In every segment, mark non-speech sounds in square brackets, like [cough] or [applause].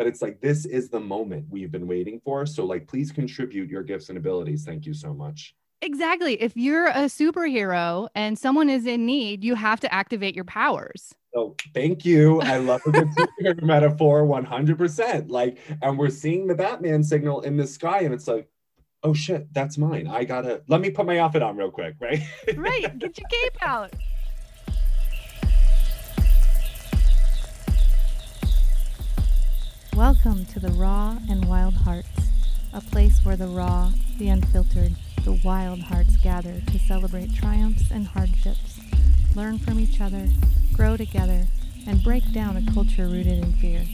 but it's like this is the moment we've been waiting for. So like please contribute your gifts and abilities. Thank you so much. Exactly. If you're a superhero and someone is in need, you have to activate your powers. So thank you. I love the [laughs] superhero metaphor 100%. Like, and we're seeing the Batman signal in the sky, and it's like, oh shit, that's mine. I gotta, let me put my outfit on real quick, right? right. Get your cape out. [laughs] Welcome to the Raw and Wild Hearts, a place where the raw, the unfiltered, the wild hearts gather to celebrate triumphs and hardships, learn from each other, grow together, and break down a culture rooted in fear.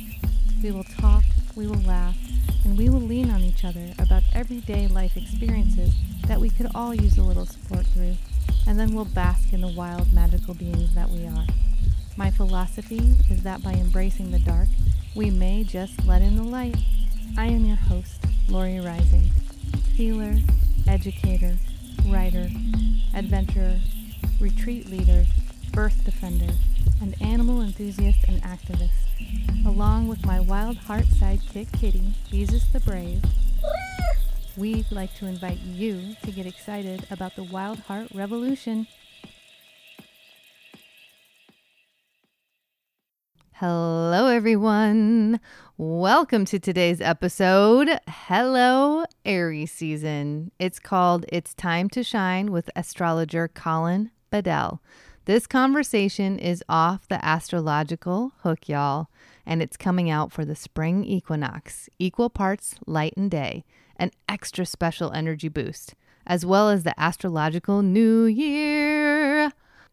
We will talk, we will laugh, and we will lean on each other about everyday life experiences that we could all use a little support through, and then we'll bask in the wild, magical beings that we are. My philosophy is that by embracing the dark, we may just let in the light. I am your host, Lori Rising, healer, educator, writer, adventurer, retreat leader, birth defender, and animal enthusiast and activist, along with my wild heart sidekick kitty, Jesus the Brave. We'd like to invite you to get excited about the Wild Heart Revolution. Hello, everyone. Welcome to today's episode. Hello, Aries season. It's called It's Time to Shine with astrologer Colin Bedell. This conversation is off the astrological hook, y'all, and it's coming out for the spring equinox, equal parts light and day, an extra special energy boost, as well as the astrological new year.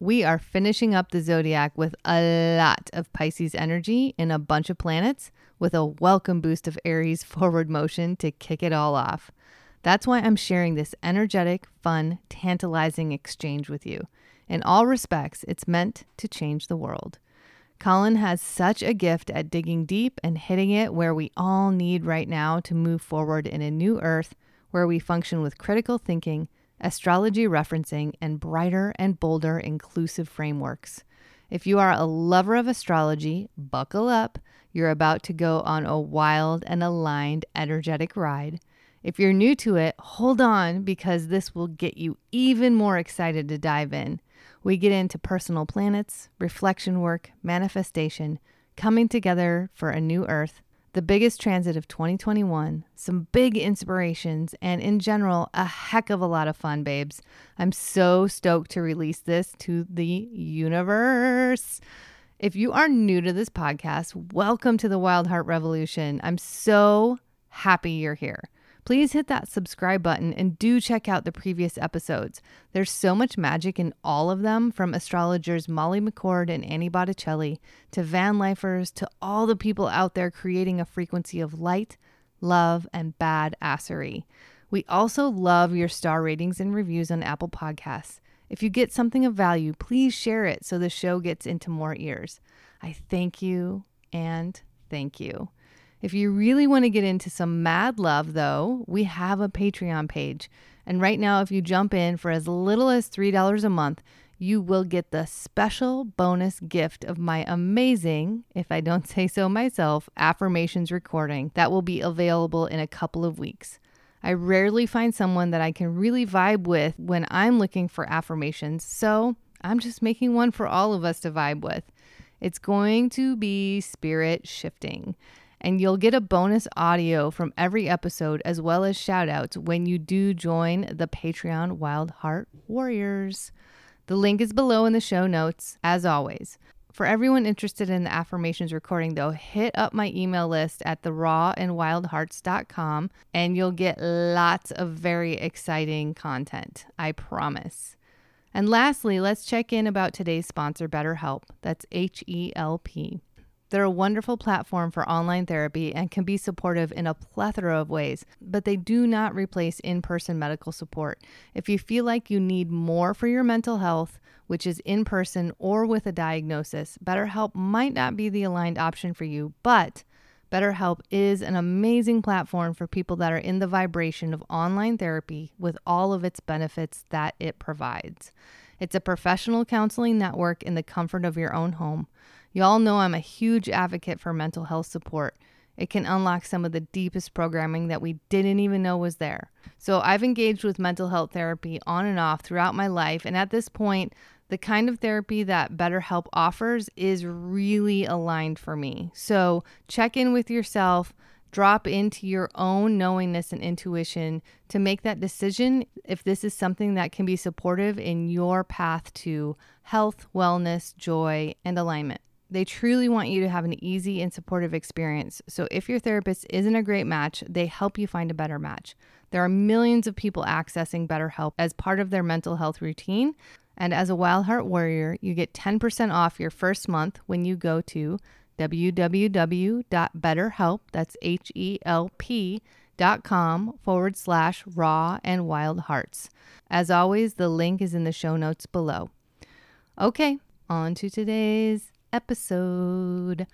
We are finishing up the zodiac with a lot of Pisces energy in a bunch of planets with a welcome boost of Aries [laughs] forward motion to kick it all off. That's why I'm sharing this energetic, fun, tantalizing exchange with you. In all respects, it's meant to change the world. Colin has such a gift at digging deep and hitting it where we all need right now to move forward in a new earth where we function with critical thinking astrology referencing, and brighter and bolder inclusive frameworks. If you are a lover of astrology, buckle up. You're about to go on a wild and aligned energetic ride. If you're new to it, hold on because this will get you even more excited to dive in. We get into personal planets, reflection work, manifestation, coming together for a new earth, the biggest transit of 2021, some big inspirations, and in general, a heck of a lot of fun, babes. I'm so stoked to release this to the universe. If you are new to this podcast, welcome to the Wild Heart Revolution. I'm so happy you're here please hit that subscribe button and do check out the previous episodes. There's so much magic in all of them, from astrologers Molly McCord and Annie Botticelli to van lifers to all the people out there creating a frequency of light, love, and bad assery. We also love your star ratings and reviews on Apple Podcasts. If you get something of value, please share it so the show gets into more ears. I thank you and thank you. If you really want to get into some mad love, though, we have a Patreon page. And right now, if you jump in for as little as $3 a month, you will get the special bonus gift of my amazing, if I don't [laughs] say so myself, affirmations recording that will be available in a couple of weeks. I rarely find someone that I can really vibe with when I'm looking for affirmations, so I'm just making one for all of us to vibe with. It's going to be spirit shifting and you'll get a bonus audio from every episode as well as shout outs when you do join the Patreon Wild Heart Warriors. The link is below in the show notes, as always. For everyone interested in the affirmations recording, though, hit up my email list at therawandwildhearts.com and you'll get lots of very exciting content. I promise. And lastly, let's check in about today's sponsor, BetterHelp. That's H E L P. They're a wonderful platform for online therapy and can be supportive in a plethora of ways, but they do not replace in person medical support. If you feel like you need more for your mental health, which is in person or with a diagnosis, BetterHelp might not be the aligned option for you, but BetterHelp is an amazing platform for people that are in the vibration of online therapy with all of its benefits that it provides. It's a professional counseling network in the comfort of your own home. Y'all know I'm a huge advocate for mental health support. It can unlock some of the deepest programming that we didn't even know was there. So, I've engaged with mental health therapy on and off throughout my life. And at this point, the kind of therapy that BetterHelp offers is really aligned for me. So, check in with yourself drop into your own knowingness and intuition to make that decision if this is something that can be supportive in your path to health, wellness, joy, and alignment. They truly want you to have an easy and supportive experience. So, if your therapist isn't a great match, they help you find a better match. There are millions of people accessing BetterHelp as part of their mental health routine. And as a Wild Heart Warrior, you get 10% off your first month when you go to www.betterhelp, that's H E L P dot com forward slash raw and wild hearts. As always, the link is in the show notes below. Okay, on to today's episode.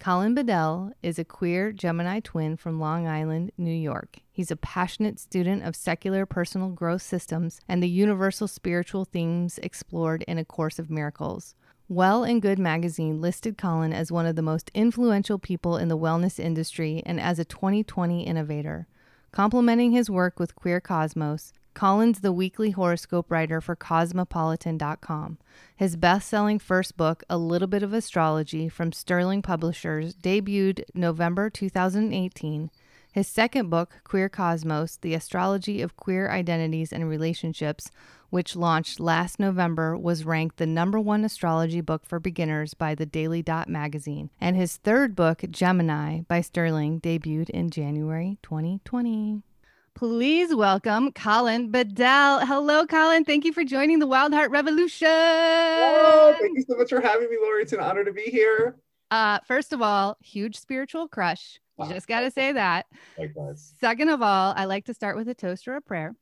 Colin Bedell is a queer Gemini twin from Long Island, New York. He's a passionate student of secular personal growth systems and the universal spiritual themes explored in A Course of Miracles. Well and Good magazine listed Colin as one of the most influential people in the wellness industry and as a 2020 innovator. Complementing his work with Queer Cosmos, Colin's the weekly horoscope writer for Cosmopolitan.com. His best selling first book, A Little Bit of Astrology, from Sterling Publishers, debuted November 2018. His second book, Queer Cosmos The Astrology of Queer Identities and Relationships, which launched last November, was ranked the number one astrology book for beginners by the Daily Dot magazine. And his third book, Gemini by Sterling, debuted in January 2020. Please welcome Colin Bedell. Hello, Colin. Thank you for joining the Wild Heart Revolution. Oh, thank you so much for having me, Lori. It's an honor to be here. Uh, first of all, huge spiritual crush. Wow. Just got to say that. Likewise. Second of all, I like to start with a toast or a prayer.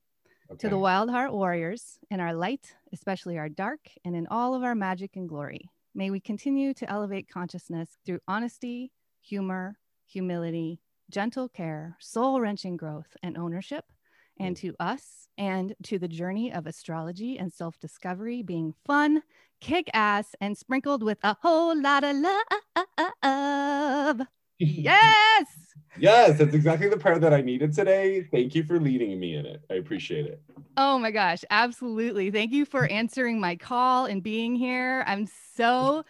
Okay. To the Wild Heart Warriors in our light, especially our dark, and in all of our magic and glory. May we continue to elevate consciousness through honesty, humor, humility, gentle care, soul wrenching growth, and ownership. And mm. to us and to the journey of astrology and self discovery being fun, kick ass, and sprinkled with a whole lot of love. [laughs] yes. Yes, that's exactly the prayer that I needed today. Thank you for leading me in it. I appreciate it. Oh my gosh, absolutely. Thank you for answering my call and being here. I'm so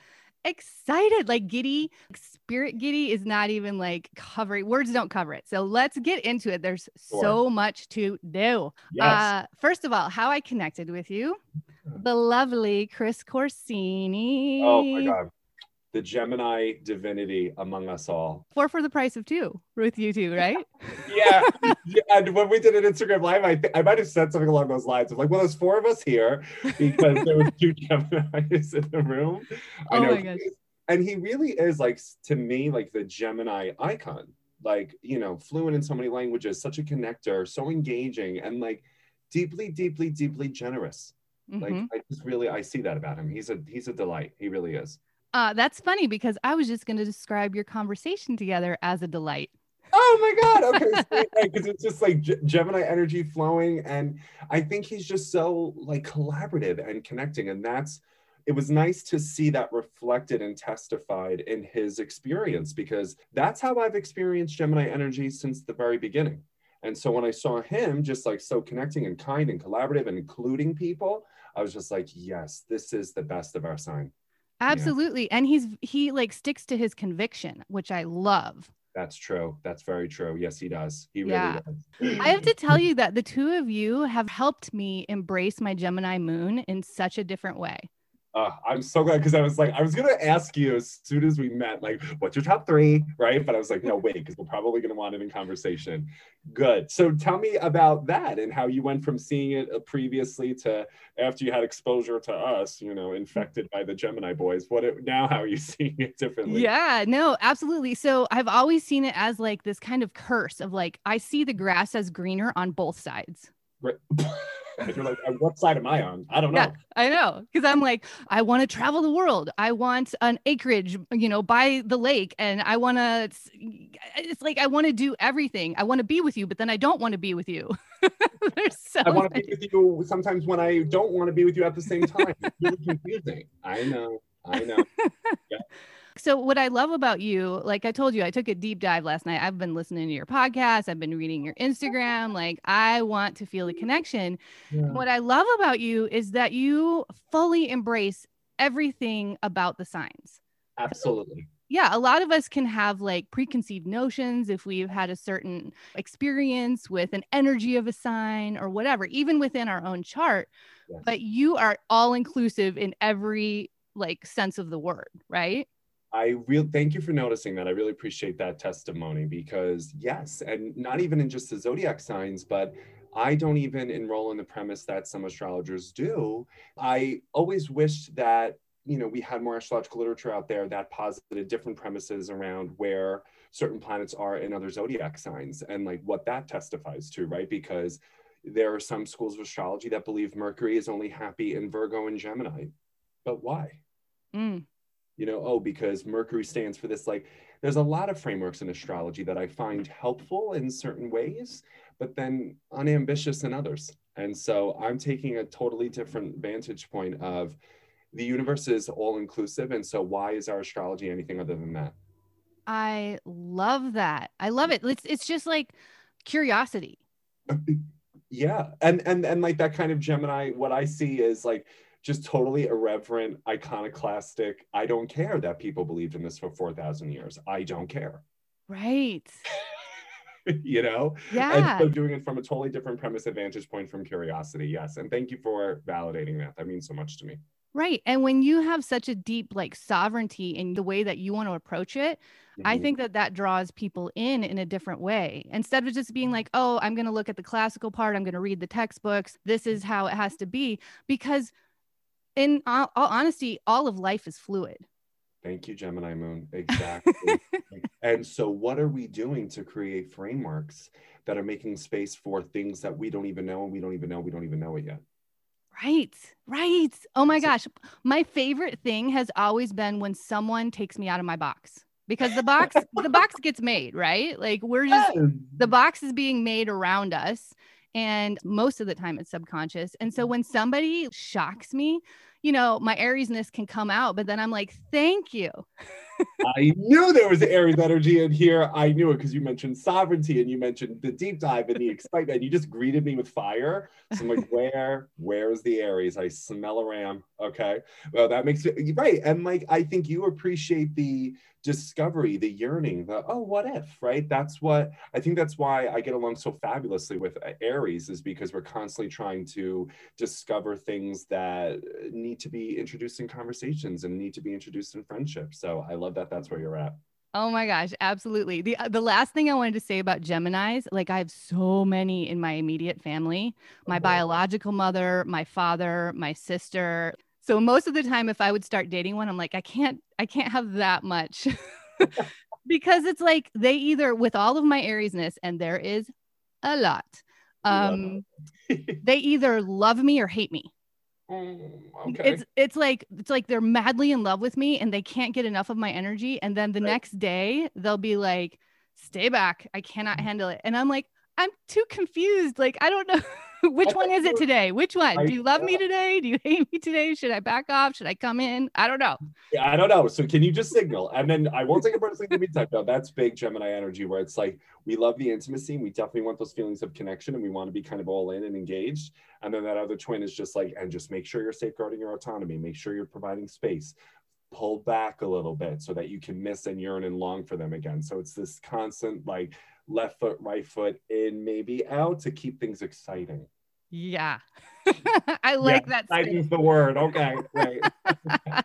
excited. Like giddy, spirit giddy is not even like covering words don't cover it. So let's get into it. There's sure. so much to do. Yes. Uh, first of all, how I connected with you, the lovely Chris Corsini. Oh my God the Gemini divinity among us all. Four for the price of two with you two, right? [laughs] yeah. yeah. And when we did an Instagram live, I th- I might have said something along those lines of like, well, there's four of us here because there was two [laughs] Geminis in the room. I oh know. my gosh. And he really is like to me like the Gemini icon. Like, you know, fluent in so many languages, such a connector, so engaging, and like deeply, deeply, deeply generous. Mm-hmm. Like I just really I see that about him. He's a he's a delight. He really is. Uh, that's funny because I was just going to describe your conversation together as a delight. Oh my God. Okay. [laughs] Because it's just like G- Gemini energy flowing. And I think he's just so like collaborative and connecting. And that's, it was nice to see that reflected and testified in his experience because that's how I've experienced Gemini energy since the very beginning. And so when I saw him just like so connecting and kind and collaborative and including people, I was just like, yes, this is the best of our sign. Absolutely. Yeah. And he's he like sticks to his conviction, which I love. That's true. That's very true. Yes, he does. He really yeah. does. I have to tell you that the two of you have helped me embrace my Gemini moon in such a different way. Uh, I'm so glad because I was like, I was gonna ask you as soon as we met, like, what's your top three, right? But I was like, no, wait, because we're probably gonna want it in conversation. Good. So tell me about that and how you went from seeing it uh, previously to after you had exposure to us, you know, infected by the Gemini boys. What it, now? How are you [laughs] seeing it differently? Yeah, no, absolutely. So I've always seen it as like this kind of curse of like I see the grass as greener on both sides. Right. [laughs] you're like, what side am I on? I don't know. Yeah, I know. Cause I'm like, I want to travel the world. I want an acreage, you know, by the lake. And I want to, it's like, I want to do everything. I want to be with you, but then I don't want to be with you. [laughs] There's so I want to be with you sometimes when I don't want to be with you at the same time. It's really confusing. I know. I know. [laughs] Yeah. So, what I love about you, like I told you, I took a deep dive last night. I've been listening to your podcast, I've been reading your Instagram. Like, I want to feel the connection. Yeah. What I love about you is that you fully embrace everything about the signs. Absolutely. Yeah, a lot of us can have like preconceived notions if we've had a certain experience with an energy of a sign or whatever, even within our own chart. Yes. But you are all inclusive in every like sense of the word, right? I real thank you for noticing that. I really appreciate that testimony because yes, and not even in just the zodiac signs, but I don't even enroll in the premise that some astrologers do. I always wished that you know we had more astrological literature out there that posited different premises around where certain planets are in other zodiac signs and like what that testifies to, right? Because there are some schools of astrology that believe Mercury is only happy in Virgo and Gemini. But why? Mm. You know oh because mercury stands for this like there's a lot of frameworks in astrology that i find helpful in certain ways but then unambitious in others and so i'm taking a totally different vantage point of the universe is all inclusive and so why is our astrology anything other than that I love that. I love it. It's it's just like curiosity. [laughs] yeah and and and like that kind of gemini what i see is like just totally irreverent iconoclastic i don't care that people believed in this for 4000 years i don't care Right. [laughs] you know Yeah. and so doing it from a totally different premise and vantage point from curiosity yes and thank you for validating that that means so much to me Right. And when you have such a deep like sovereignty in the way that you want to approach it, I Mhm. think that that draws people in in a different way. Instead of just being like, "Oh, I'm going to look at the classical part, I'm going to read the textbooks. This is how it has to be." Because in all, all honesty, all of life is fluid. thank you gemini moon exactly [laughs] and so what are we doing to create frameworks that are making space for things that we don't even know and we don't even know we don't even know it yet Right. Right. Oh my gosh. My favorite thing has always been when someone takes me out of my box. Because the box the box gets made, right? Like we're just [laughs] the box is being made around us and most of the time it's subconscious and so when somebody shocks me you know my ariesness can come out but then i'm like thank you [laughs] I knew there was Aries energy in here. I knew it because you mentioned sovereignty and you mentioned the deep dive and the excitement. You just greeted me with fire. So I'm like, [laughs] where, where's the Aries? I smell a ram. Okay. Well, that makes it right. And like, I think you appreciate the discovery, the yearning, the, oh, what if, right? That's what I think that's why I get along so fabulously with uh, Aries is because we're constantly trying to discover things that need to be introduced in conversations and need to be introduced in friendship. So I love that that's where you're at. oh my gosh absolutely the uh, the last thing i wanted to say about geminis like i have so many in my immediate family my Oh. biological mother my father my sister so most of the time if i would start dating one i'm like i can't i can't have that much [laughs] because it's like they either with all of my ariesness and there is a lot um [laughs] they either love me or hate me Mm, okay. it's it's like it's like they're madly in love with me and they can't get enough of my energy and then the Right. next day they'll be like stay back i cannot Mm. handle it and i'm like i'm too confused like i don't know [laughs] [laughs] which one is it today which one do you love me today do you hate me today should i back off should i come in i don't know Yeah, I don't know. So can you just signal? And then I won't take it personally in the meantime. No, that's big Gemini energy where it's like we love the intimacy and we definitely want those feelings of connection and we want to be kind of all in and engaged. And then that other twin is just like, and just make sure you're safeguarding your autonomy, make sure you're providing space. Pull back a little bit so that you can miss and yearn and long for them again. So it's this constant like left foot, right foot, in, maybe out to keep things exciting. yeah [laughs] i like that statement. Exciting's the word. Okay. Right. [laughs]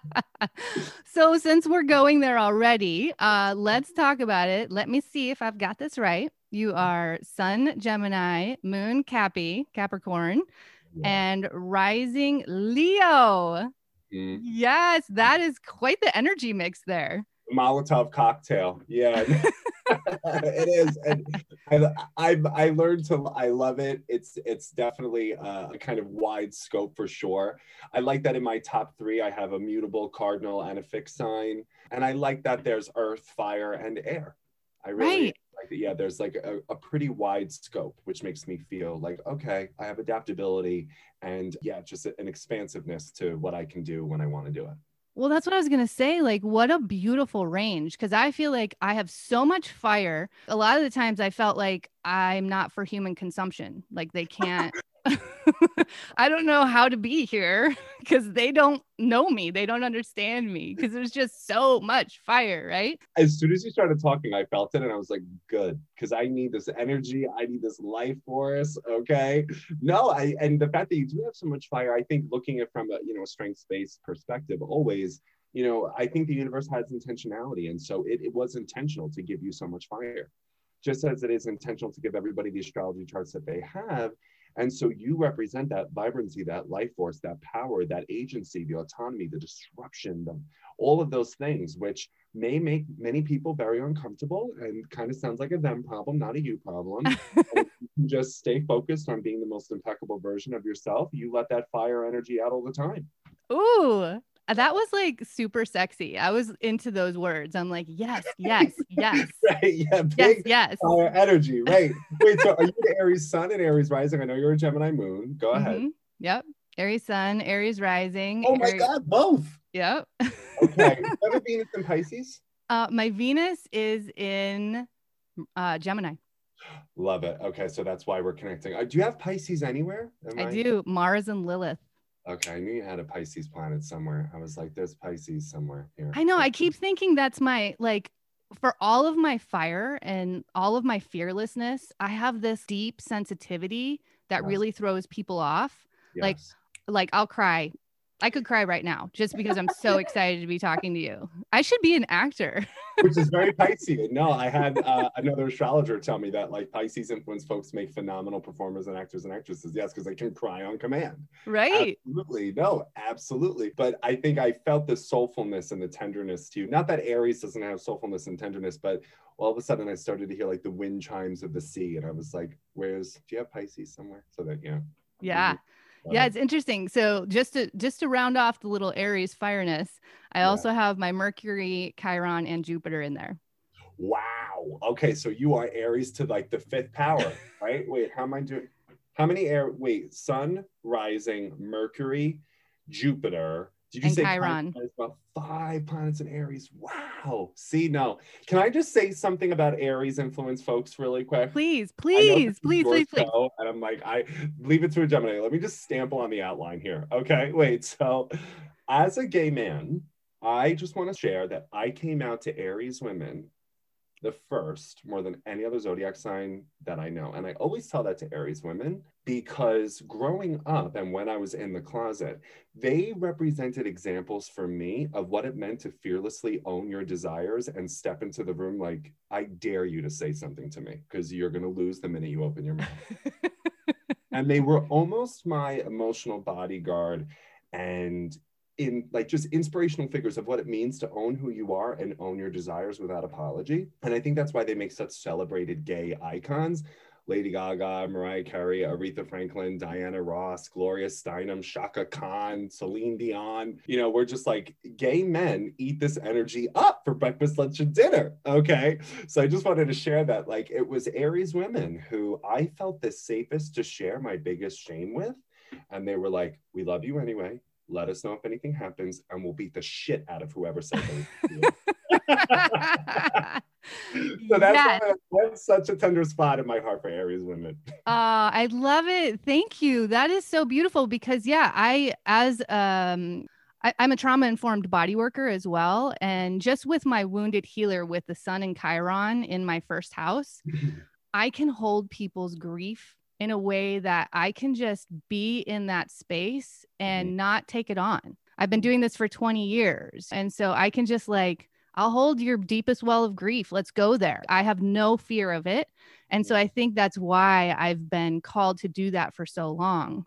[laughs] so since we're going there already, uh, let's talk about it. Let me see if I've got this right. You are Sun Gemini, Moon Cappy, Capricorn, and Rising Leo. Mm. Yes, that is quite the energy mix there. Molotov cocktail. Yeah, [laughs] [laughs] it is. And I, I, I learned to, I love it. It's, it's definitely a, a kind of wide scope for sure. I like that in my top three, I have a mutable cardinal and a fixed sign. And I like that there's earth, fire, and air. I really Right. like it. Yeah, there's like a, a pretty wide scope, which makes me feel like, okay, I have adaptability and yeah, just an expansiveness to what I can do when I want to do it. Well, that's what I was going to say. Like, what a beautiful range. Cause I feel like I have so much fire. A lot of the times I felt like I'm not for human consumption. Like, they can't. [laughs] I don't know how to be here [laughs] because they don't know me. They don't understand me because there's just so much fire, right? As soon as you started talking, I felt it and I was like, good, because I need this energy. I need this life force. Okay. No, I and the fact that you do have so much fire, I think looking at from a you know strength-based perspective, always, you know, I think the universe has intentionality. And so it, it was intentional to give you so much fire. Just as it is intentional to give everybody the astrology charts that they have, and so you represent that vibrancy, that life force, that power, that agency, the autonomy, the disruption, the, all of those things, which may make many people very uncomfortable and kind of sounds like a them problem, not a you problem. [laughs] you just stay focused on being the most impeccable version of yourself. You let that fire energy out all the time. Ooh, that was like super sexy. I was into those words. I'm like, yes, [laughs] yes, yes. right. Yeah. Big yes, yes. Fire energy. Right. Wait, so are you an [laughs] Aries sun and Aries rising? I know you're a Gemini moon. Go ahead. Mm-hmm. Yep. Aries sun, Aries rising. Oh my Aries... God, both. Yep. okay. You [laughs] have a Venus in Pisces? Uh, my Venus is in uh, Gemini. Love it. Okay, so that's why we're connecting. Uh, do you have Pisces anywhere? I do. Mars and Lilith. Okay, I knew you had a Pisces planet somewhere. I was like, there's Pisces somewhere here. I know. I keep thinking that's my like for all of my fire and all of my fearlessness, I have this deep sensitivity that yes. really throws people off. Yes. Like like I'll cry I could cry right now just [laughs] because I'm so excited to be talking to you. I should be an actor. Which is very [laughs] Pisces. No, I had uh, another astrologer tell me that like Pisces influenced folks make phenomenal performers and actors and actresses. Yes, because they can cry on command. Right. Absolutely. No, absolutely. But I think I felt the soulfulness and the tenderness to you. Not that Aries doesn't have soulfulness and tenderness, but all of a sudden I started to hear like the wind chimes of the sea. And I was like, where's, do you have Pisces somewhere? So that, yeah. Yeah yeah it's interesting. So just to just to round off the little aries fireness i yeah. also have my mercury chiron and jupiter in there. Wow. Okay so you are aries to like the fifth power [laughs] right? Wait how am i doing? How many air wait sun rising mercury jupiter did you and say Chiron? About five planets in Aries. Wow. See, no. Can I just say something about Aries influence, folks, really quick? Please, please, please, please, please. And I'm like, I leave it to a Gemini. Let me just stamp on the outline here. Okay. Wait. So, as a gay man, I just want to share that I came out to Aries women the first more than any other zodiac sign that I know. And I always tell that to Aries women because growing up and when I was in the closet, they represented examples for me of what it meant to fearlessly own your desires and step into the room like, I dare you to say something to me because you're going to lose the minute you open your mouth. [laughs] and they were almost my emotional bodyguard and in like just inspirational figures of what it means to own who you are and own your desires without apology. And I think that's why they make such celebrated gay icons. Lady Gaga, Mariah Carey, Aretha Franklin, Diana Ross, Gloria Steinem, Chaka Khan, Celine Dion. You know, we're just like gay men eat this energy up for breakfast, lunch, and dinner. Okay. So I just wanted to share that. Like it was Aries women who I felt the safest to share my biggest shame with. And they were like, We love you anyway let us know if anything happens, and we'll beat the shit out of whoever said that. [laughs] so that's, yes. that's such a tender spot in my heart for Aries women. Uh, I love it. Thank you. That is so beautiful because yeah, I as um I, am a trauma informed body worker as well. And just with my wounded healer with the sun and Chiron in my first house, [laughs] I can hold people's grief in a way that I can just be in that space and mm-hmm. not take it on. I've been doing this for 20 years. And so I can just like, I'll hold your deepest well of grief. Let's go there. I have no fear of it. And so I think that's why I've been called to do that for so long.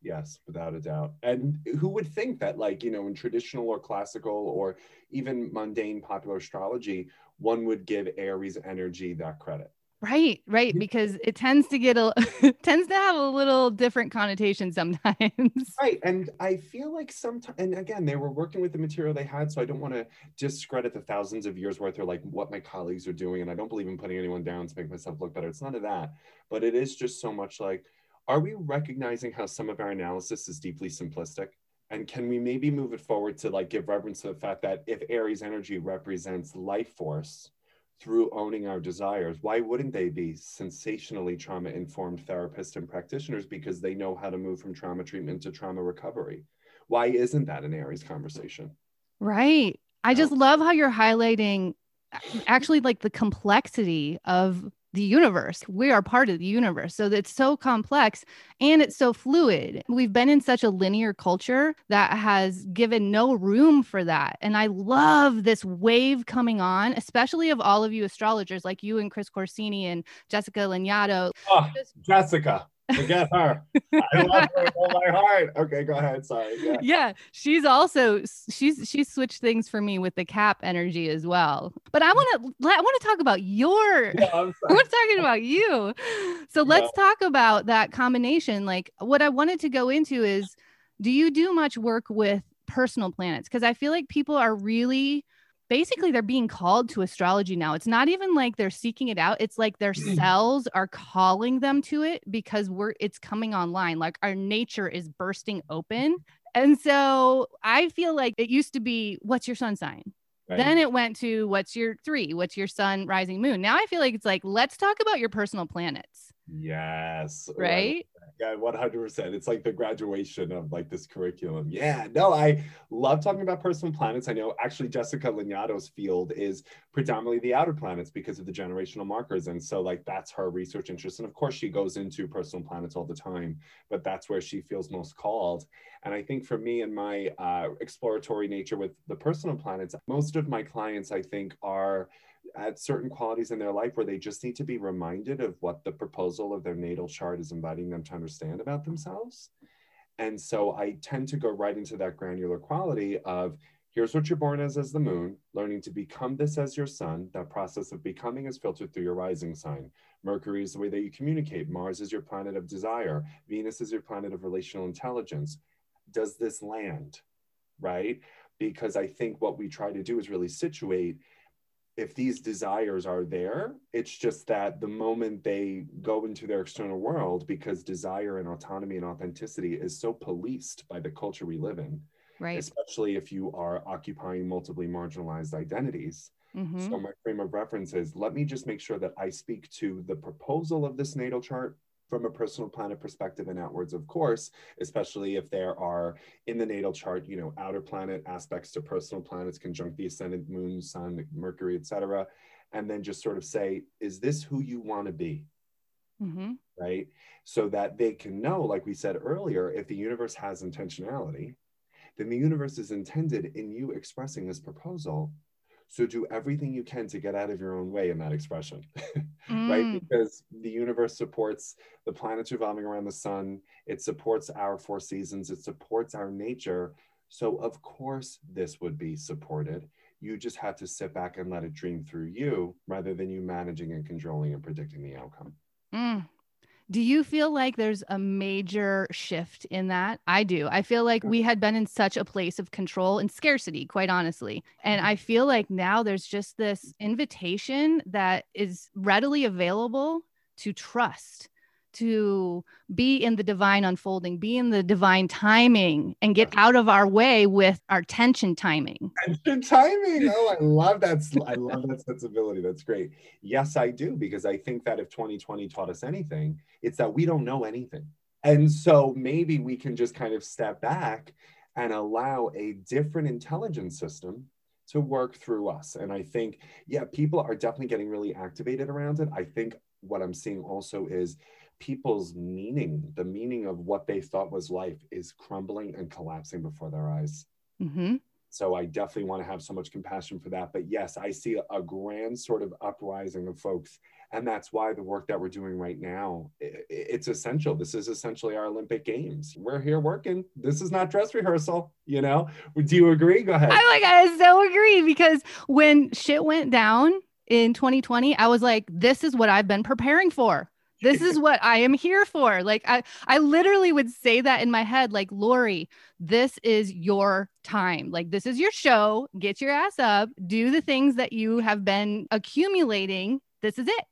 Yes, without a doubt. And who would think that, like, you know, in traditional or classical or even mundane popular astrology, one would give Aries energy that credit? Right, right, because it tends to get a [laughs] tends to have a little different connotation sometimes. [laughs] Right, and I feel like sometimes, and again, they were working with the material they had, so I don't want to discredit the thousands of years worth or like what my colleagues are doing, and I don't believe in putting anyone down to make myself look better. It's none of that, but it is just so much like, are we recognizing how some of our analysis is deeply simplistic? And can we maybe move it forward to like give reverence to the fact that if Aries energy represents life force through owning our desires, why wouldn't they be sensationally trauma informed therapists and practitioners because they know how to move from trauma treatment to trauma recovery? Why isn't that an Aries conversation? Right. I just love how you're highlighting actually like the complexity of the universe. We are part of the universe. So it's so complex and it's so fluid. We've been in such a linear culture that has given no room for that. And I love this wave coming on, especially of all of you astrologers like you and Chris Corsini and Jessica Lanyadoo. Oh, ah, Jessica. Forget her. I love her with all my heart. Okay, go ahead. Sorry. Yeah. [laughs] yeah, she's also she's she's switched things for me with the cap energy as well. But I want to I want to talk about your. [laughs] Yeah, I'm, [laughs] I'm talking about you. So let's yeah. talk about that combination. Like what I wanted to go into is, do you do much work with personal planets? Because I feel like people are really basically they're being called to astrology now. It's not even like they're seeking it out. It's like their [clears throat] cells are calling them to it because we're it's coming online. Like our nature is bursting open. And so I feel like it used to be what's your sun sign? Right. Then it went to what's your three? What's your sun, rising, moon? Now I feel like it's like, let's talk about your personal planets. Yes. Right. Yeah, 100%. It's like the graduation of like this curriculum. Yeah, no, I love talking about personal planets. I know actually Jessica Lanyadoo's field is predominantly the outer planets because of the generational markers. And so, like, that's her research interest. And of course, she goes into personal planets all the time, but that's where she feels most called. And I think for me and my uh, exploratory nature with the personal planets, most of my clients, I think, are at certain qualities in their life where they just need to be reminded of what the proposal of their natal chart is inviting them to understand about themselves. And so I tend to go right into that granular quality of here's what you're born as as the moon, learning to become this as your sun. That process of becoming is filtered through your rising sign. Mercury is the way that you communicate. Mars is your planet of desire. Venus is your planet of relational intelligence. Does this land? Right? Because I think what we try to do is really situate if these desires are there, it's just that the moment they go into their external world, because desire and autonomy and authenticity is so policed by the culture we live in, right? Especially if you are occupying multiply marginalized identities. Mm-hmm. So my frame of reference is let me just make sure that I speak to the proposal of this natal chart from a personal planet perspective and outwards, of course, especially if there are in the natal chart, you know, outer planet aspects to personal planets, conjunct the ascendant moon, sun, Mercury, etc. And then just sort of say, is this who you want to be? Mm-hmm. Right. So that they can know, like we said earlier, if the universe has intentionality, then the universe is intended in you expressing this proposal so do everything you can to get out of your own way in that expression, [laughs] mm. right? Because the universe supports the planets revolving around the sun, it supports our four seasons, it supports our nature. So, of course, this would be supported. You just have to sit back and let it dream through you rather than you managing and controlling and predicting the outcome. Mm. Do you feel like there's a major shift in that? I do. I feel like we had been in such a place of control and scarcity, quite honestly. And mm-hmm. I feel like now there's just this invitation that is readily available to trust to be in the divine unfolding, be in the divine timing, and get out of our way with our tension timing. Tension timing. Oh, I love that. I love that sensibility. That's great. Yes, I do, because I think that if 2020 taught us anything, it's that we don't know anything. And so maybe we can just kind of step back and allow a different intelligence system to work through us. And I think, yeah, people are definitely getting really activated around it. I think what I'm seeing also is people's meaning, the meaning of what they thought was life, is crumbling and collapsing before their eyes. Mm-hmm. So I definitely want to have so much compassion for that. But yes, I see a grand sort of uprising of folks. And that's why the work that we're doing right now, it's essential. This is essentially our Olympic Games. We're here working. This is not dress rehearsal, you know? Do you agree? Go ahead. I like I so agree because when shit went down in 2020, I was like, this is what I've been preparing for this is what I am here for. Like I I literally would say that in my head like Lori, this is your time. Like this is your show. Get your ass up, do the things that you have been accumulating. This is it.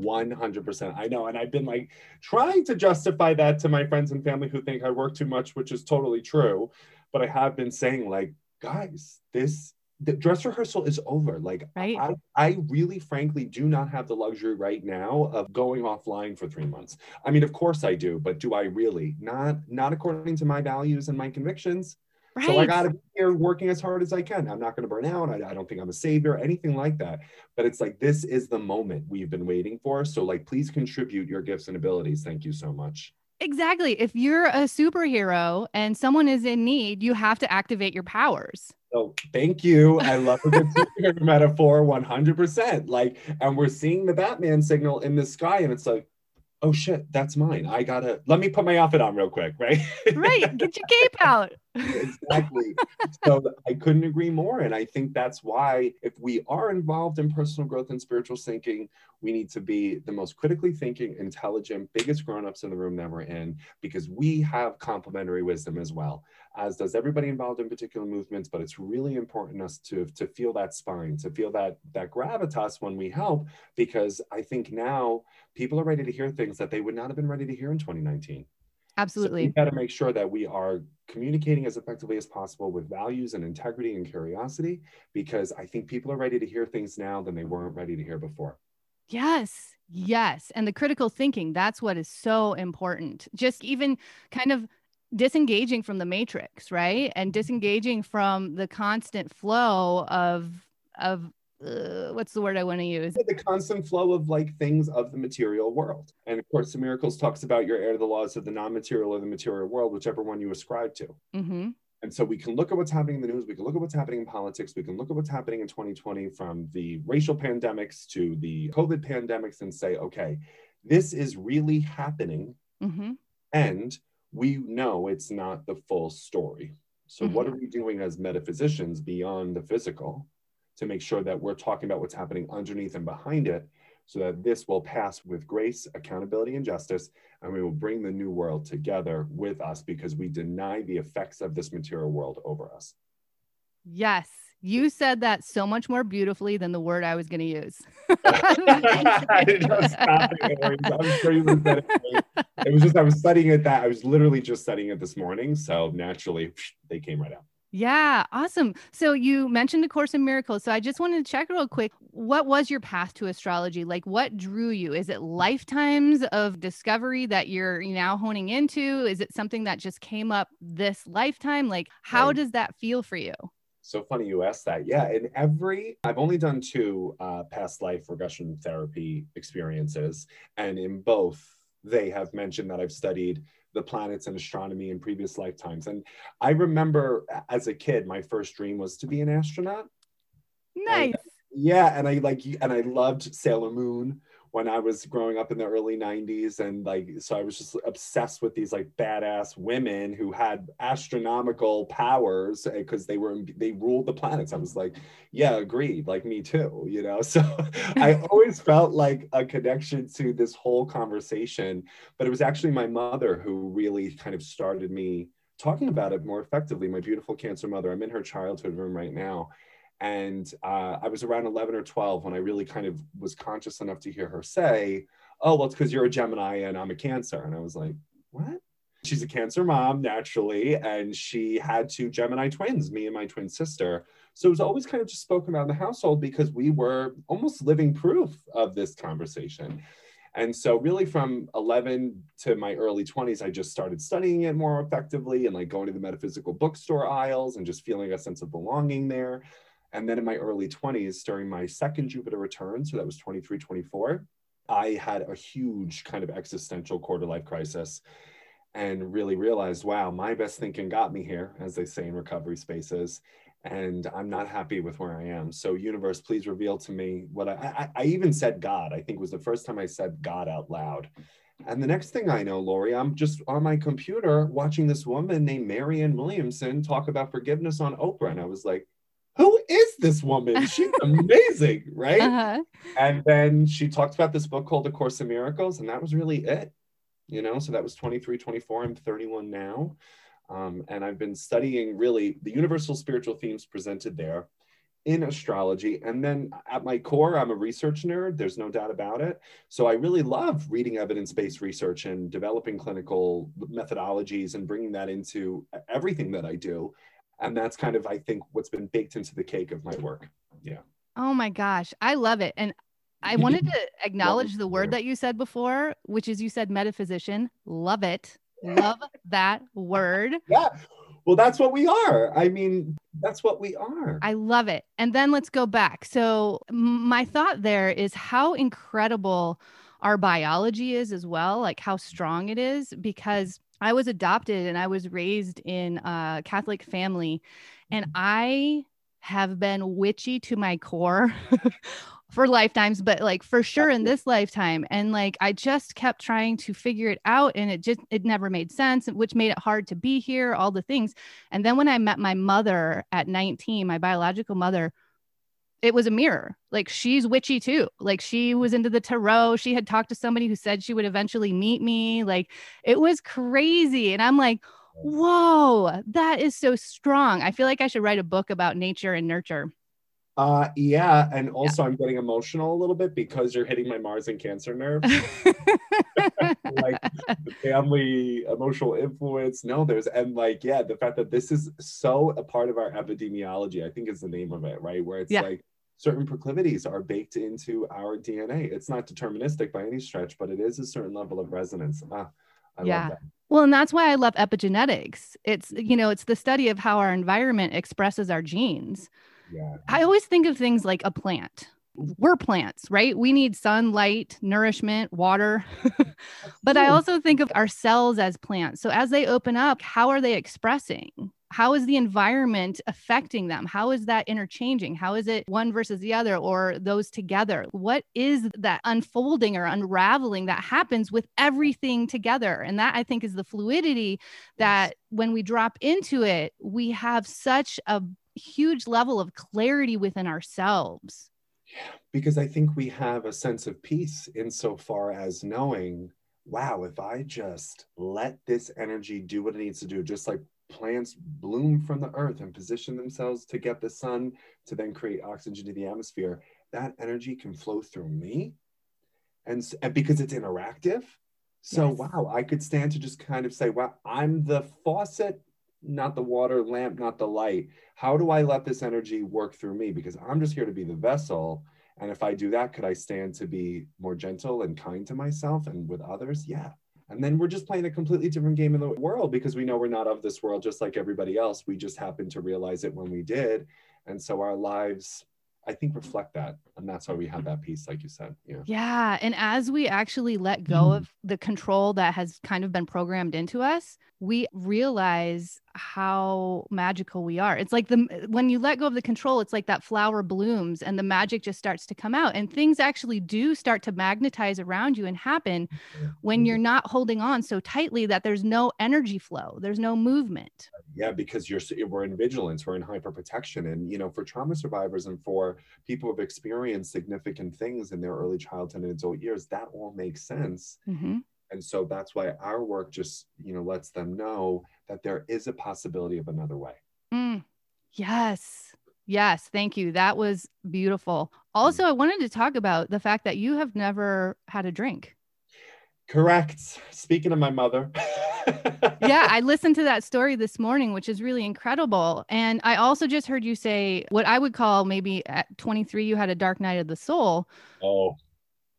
100%. I know. And I've been like trying to justify that to my friends and family who think I work too much, which is totally true. But I have been saying, like, guys, this the dress rehearsal is over. Like, Right. I, I really, frankly, do not have the luxury right now of going offline for three months. I mean, of course I do, but do I really? Not, not according to my values and my convictions. Right. So I got to be here working as hard as I can. I'm not going to burn out. I, I don't think I'm a savior, anything like that. But it's like, this is the moment we've been waiting for. So, like, please contribute your gifts and abilities. Thank you so much. Exactly. If you're a superhero and someone is in need, you have to activate your powers. So thank you. I love superhero [laughs] metaphor 100%. Like, and we're seeing the Batman signal in the sky, and it's like, oh shit, that's mine. I gotta let me put my outfit on real quick, right? Right. Get your cape out. Exactly. so I couldn't agree more. And I think that's why, if we are involved in personal growth and spiritual thinking, we need to be the most critically thinking, intelligent, biggest grown-ups in the room that we're in, because we have complementary wisdom as well, as does everybody involved in particular movements. But it's really important us to, to feel that spine, to feel that that gravitas when we help, because I think now people are ready to hear things that they would not have been ready to hear in 2019. So Absolutely. we got to make sure that we are communicating as effectively as possible with values and integrity and curiosity, because I think people are ready to hear things now than they weren't ready to hear before. Yes. Yes. And the critical thinking, that's what is so important. Just even kind of disengaging from the matrix, right? And disengaging from the constant flow of of uh, what's the word I want to use? The constant flow of like things of the material world. And of course, the miracles talks about your heir to the laws of the non-material or the material world, whichever one you ascribe to. hmm And so we can look at what's happening in the news, we can look at what's happening in politics, we can look at what's happening in 2020 from the racial pandemics to the COVID pandemics and say, okay, this is really happening. hmm And we know it's not the full story. So, what are we doing as metaphysicians beyond the physical to make sure that we're talking about what's happening underneath and behind it so that this will pass with grace, accountability, and justice, and we will bring the new world together with us because we deny the effects of this material world over us. Yes. You said that so much more beautifully than the word I was going to use. I didn't know, stop it, Aaron. I'm sure you said it. great. It was just I was studying it that I was literally just studying it this morning, so naturally they came right out. Yeah, awesome. So you mentioned the course in miracles. So I just wanted to check real quick. What was your path to astrology? Like what drew you? Is it lifetimes of discovery that you're now honing into? Is it something that just came up this lifetime? Like how Right. does that feel for you? So funny you asked that. Yeah, in every, I've only done two uh, past life regression therapy experiences, and in both, they have mentioned that I've studied the planets and astronomy in previous lifetimes. And I remember as a kid, my first dream was to be an astronaut. Nice. Yeah, and I like, and I loved Sailor Moon when I was growing up in the early 90s. And like, so I was just obsessed with these like badass women who had astronomical powers eh, because they were, they ruled the planets. I was like, yeah, agreed. Like me too, you know? [laughs] So I [laughs] always felt like a connection to this whole conversation. But it was actually my mother who really kind of started me talking about it more effectively. My beautiful cancer mother. I'm in her childhood room right now. And uh, I was around 11 or 12 when I really kind of was conscious enough to hear her say, Oh, well, it's because you're a Gemini and I'm a Cancer. And I was like, What? She's a Cancer mom, naturally. And she had two Gemini twins, me and my twin sister. So it was always kind of just spoken about in the household because we were almost living proof of this conversation. And so, really, from 11 to my early 20s, I just started studying it more effectively and like going to the metaphysical bookstore aisles and just feeling a sense of belonging there. And then in my early 20s, during my second Jupiter return, so that was 23, 24, I had a huge kind of existential quarter life crisis and really realized, wow, my best thinking got me here, as they say in recovery spaces. And I'm not happy with where I am. So, universe, please reveal to me what I, I, I even said God. I think was the first time I said God out loud. And the next thing I know, Lori, I'm just on my computer watching this woman named Marianne Williamson talk about forgiveness on Oprah. And I was like, who is this woman? She's [laughs] amazing, right? Uh-huh. And then she talked about this book called A Course in Miracles, and that was really it. You know, so that was 23, 24. I'm 31 now. Um, and I've been studying really the universal spiritual themes presented there in astrology. And then at my core, I'm a research nerd. There's no doubt about it. So I really love reading evidence based research and developing clinical methodologies and bringing that into everything that I do. And that's kind of, I think, what's been baked into the cake of my work. Yeah. Oh my gosh. I love it. And I wanted to [laughs] acknowledge the word that you said before, which is you said metaphysician. Love it. Love that word. [laughs] Yeah. Well, that's what we are. I mean, that's what we are. I love it. And then let's go back. So, my thought there is how incredible our biology is as well, like how strong it is, because I was adopted and I was raised in a Catholic family, and mm-hmm. I have been witchy to my core [laughs] for lifetimes, but like for sure in this lifetime. And like I just kept trying to figure it out and it just it never made sense, which made it hard to be here, all the things. And then when I met my mother at 19, my biological mother, it was a mirror. Like she's witchy too. Like she was into the tarot. She had talked to somebody who said she would eventually meet me. Like it was crazy. And I'm like, whoa, that is so strong. I feel like I should write a book about nature and nurture. Uh, yeah, and also yeah. I'm getting emotional a little bit because you're hitting my Mars and Cancer nerve. [laughs] like the family emotional influence. No, there's and like yeah, the fact that this is so a part of our epidemiology, I think is the name of it, right? Where it's yeah. like certain proclivities are baked into our DNA. It's not deterministic by any stretch, but it is a certain level of resonance. Ah, I yeah. love that. Well, and that's why I love epigenetics. It's you know, it's the study of how our environment expresses our genes. Yeah. I always think of things like a plant. We're plants, right? We need sunlight, nourishment, water. [laughs] but I also think of our cells as plants. So as they open up, how are they expressing? How is the environment affecting them? How is that interchanging? How is it one versus the other or those together? What is that unfolding or unraveling that happens with everything together? And that I think is the fluidity that when we drop into it, we have such a huge level of clarity within ourselves. Yeah, because I think we have a sense of peace insofar as knowing, wow, if I just let this energy do what it needs to do, just like plants bloom from the earth and position themselves to get the sun to then create oxygen to the atmosphere, that energy can flow through me. And, and because it's interactive. So, yes. wow, I could stand to just kind of say, wow, I'm the faucet not the water lamp, not the light. How do I let this energy work through me? Because I'm just here to be the vessel. And if I do that, could I stand to be more gentle and kind to myself and with others? Yeah. And then we're just playing a completely different game in the world because we know we're not of this world just like everybody else. We just happened to realize it when we did. And so our lives I think reflect that. And that's why we have that piece, like you said. Yeah. Yeah. And as we actually let go mm. of the control that has kind of been programmed into us, we realize how magical we are. It's like the when you let go of the control, it's like that flower blooms and the magic just starts to come out and things actually do start to magnetize around you and happen when you're not holding on so tightly that there's no energy flow, there's no movement. Yeah, because you're we're in vigilance, we're in hyper protection and you know, for trauma survivors and for people who've experienced significant things in their early childhood and adult years, that all makes sense. Mm-hmm and so that's why our work just you know lets them know that there is a possibility of another way. Mm, yes. Yes. Thank you. That was beautiful. Also i wanted to talk about the fact that you have never had a drink. Correct. Speaking of my mother. [laughs] Yeah i listened to that story this morning which is really incredible. And i also just heard you say what i would call maybe at 23 you had a dark night of the soul. Oh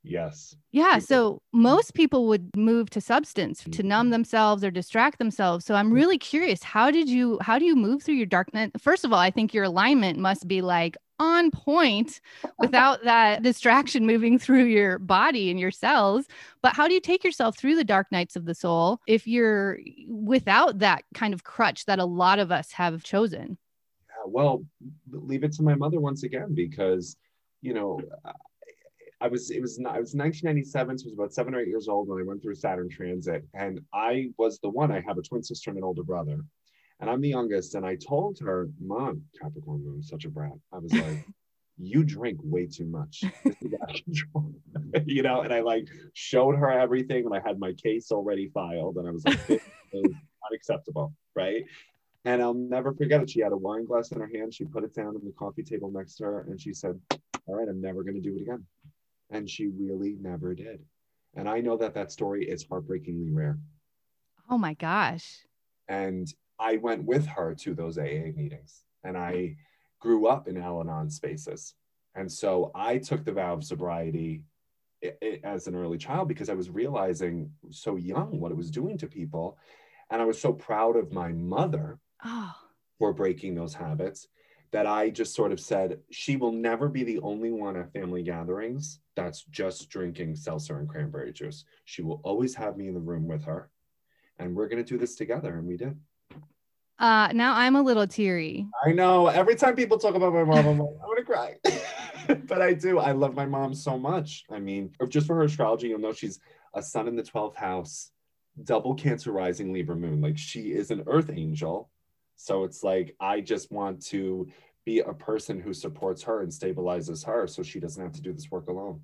Yes. Yeah. So most people would move to substance to numb mm-hmm. themselves or distract themselves. So I'm really curious, how did you how do you move through your darkness? First of all, I think your alignment must be like on point [laughs] without that distraction moving through your body and your cells. But how do you take yourself through the dark nights of the soul if you're without that kind of crutch that a lot of us have chosen? Yeah, well, leave it to my mother once again because you know I was it was I was 1997, so I was about seven or eight years old when I went through Saturn transit, and I was the one. I have a twin sister and an older brother, and I'm the youngest. And I told her, "Mom, Capricorn Moon, such a brat." I was like, [laughs] "You drink way too much, [laughs] you know." And I like showed her everything, and I had my case already filed, and I was like, "This is unacceptable, right?" And I'll never forget it. She had a wine glass in her hand. She put it down on the coffee table next to her and she said, All right, I'm never going to do it again. And she really never did. And I know that that story is heartbreakingly rare. Oh my gosh. And I went with her to those AA meetings and I grew up in Al Anon spaces. And so I took the vow of sobriety as an early child because I was realizing so young what it was doing to people. And I was so proud of my mother oh. for breaking those habits that I just sort of said, she will never be the only one at family gatherings that's just drinking seltzer and cranberry juice. She will always have me in the room with her. And we're going to do this together. And we did. Uh, now I'm a little teary. I know. Every time people talk about my mom, I'm like, I'm gonna cry. [laughs] but I do. I love my mom so much. I mean, just for her astrology, you'll know she's a sun in the 12th house, double Cancer rising Libra moon. Like she is an earth angel. So it's like, I just want to be a person who supports her and stabilizes her so she doesn't have to do this work alone.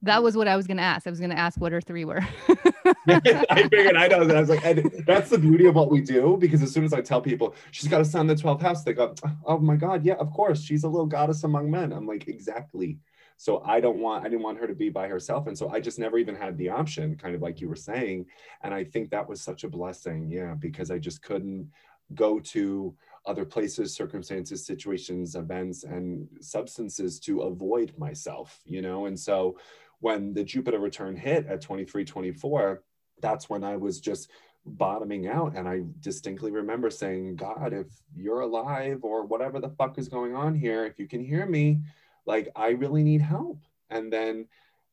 That was what I was going to ask. I was going to ask what her three were. [laughs] I figured I know. That. I was like, and that's the beauty of what we do because as soon as I tell people she's got a sun in the 12th house, they go, oh my God, yeah, of course. She's a little goddess among men. I'm like, exactly. So I don't want, I didn't want her to be by herself. And so I just never even had the option, kind of like you were saying. And I think that was such a blessing. Yeah, because I just couldn't go to other places, circumstances, situations, events, and substances to avoid myself, you know? And so when the Jupiter return hit at 23, 24, that's when I was just bottoming out. And I distinctly remember saying, God, if you're alive or whatever the fuck is going on here, if you can hear me, like I really need help. And then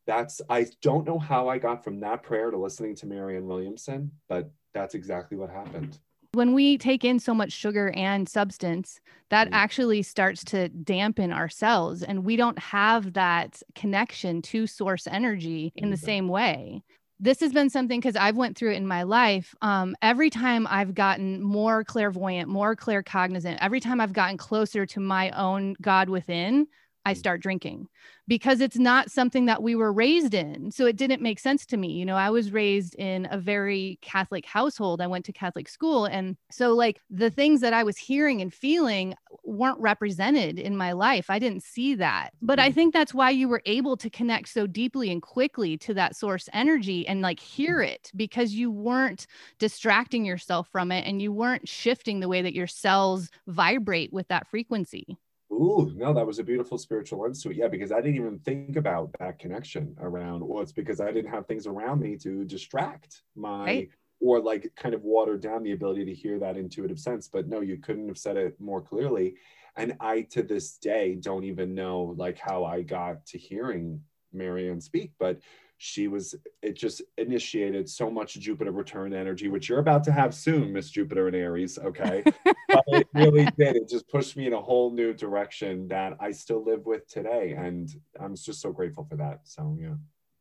that's, I don't know how I got from that prayer to listening to Marianne Williamson, but that's exactly what happened when we take in so much sugar and substance, that mm. actually starts to dampen our cells, and we don't have that connection to source energy in the same way. This has been something because I've went through it in my life. Um, every time I've gotten more clairvoyant, more claircognizant, every time I've gotten closer to my own God within, I mm. start drinking because it's not something that we were raised in. So it didn't make sense to me. You know, I was raised in a very Catholic household. I went to Catholic school. And so, like, the things that I was hearing and feeling weren't represented in my life. I didn't see that. But I mm. think that's why you were able to connect so deeply and quickly to that source energy and like hear mm. it because you weren't distracting yourself from it and you weren't shifting the way that your cells vibrate with that frequency. Ooh, no, that was a beautiful spiritual lens to it. Yeah, because I didn't even think about that connection around, well, it's because I didn't have things around me to distract my right. or like kind of water down the ability to hear that intuitive sense. But no, you couldn't have said it more clearly. And I to this day don't even know like how I got to hearing Marianne speak, but she was it just initiated so much jupiter return energy which you're about to have soon miss jupiter and aries okay? [laughs] But it really did. It just pushed me in a whole new direction that i still live with today and i'm just so grateful for that so yeah.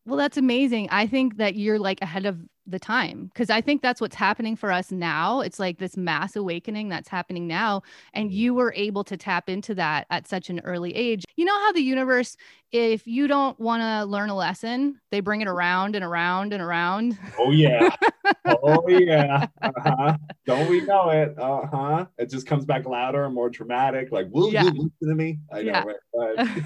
Well that's amazing. I think that you're like ahead of the time because I think that's what's happening for us now. It's like this mass awakening that's happening now. And you were able to tap into that at such an early age. You know how the universe, if you don't want to learn a lesson, they bring it around and around and around. Oh, yeah. oh, yeah. [laughs] Uh-huh. Don't we know it? Uh huh. It just comes back louder and more dramatic. Like, will yeah. you listen to me? I know. Yeah. Right?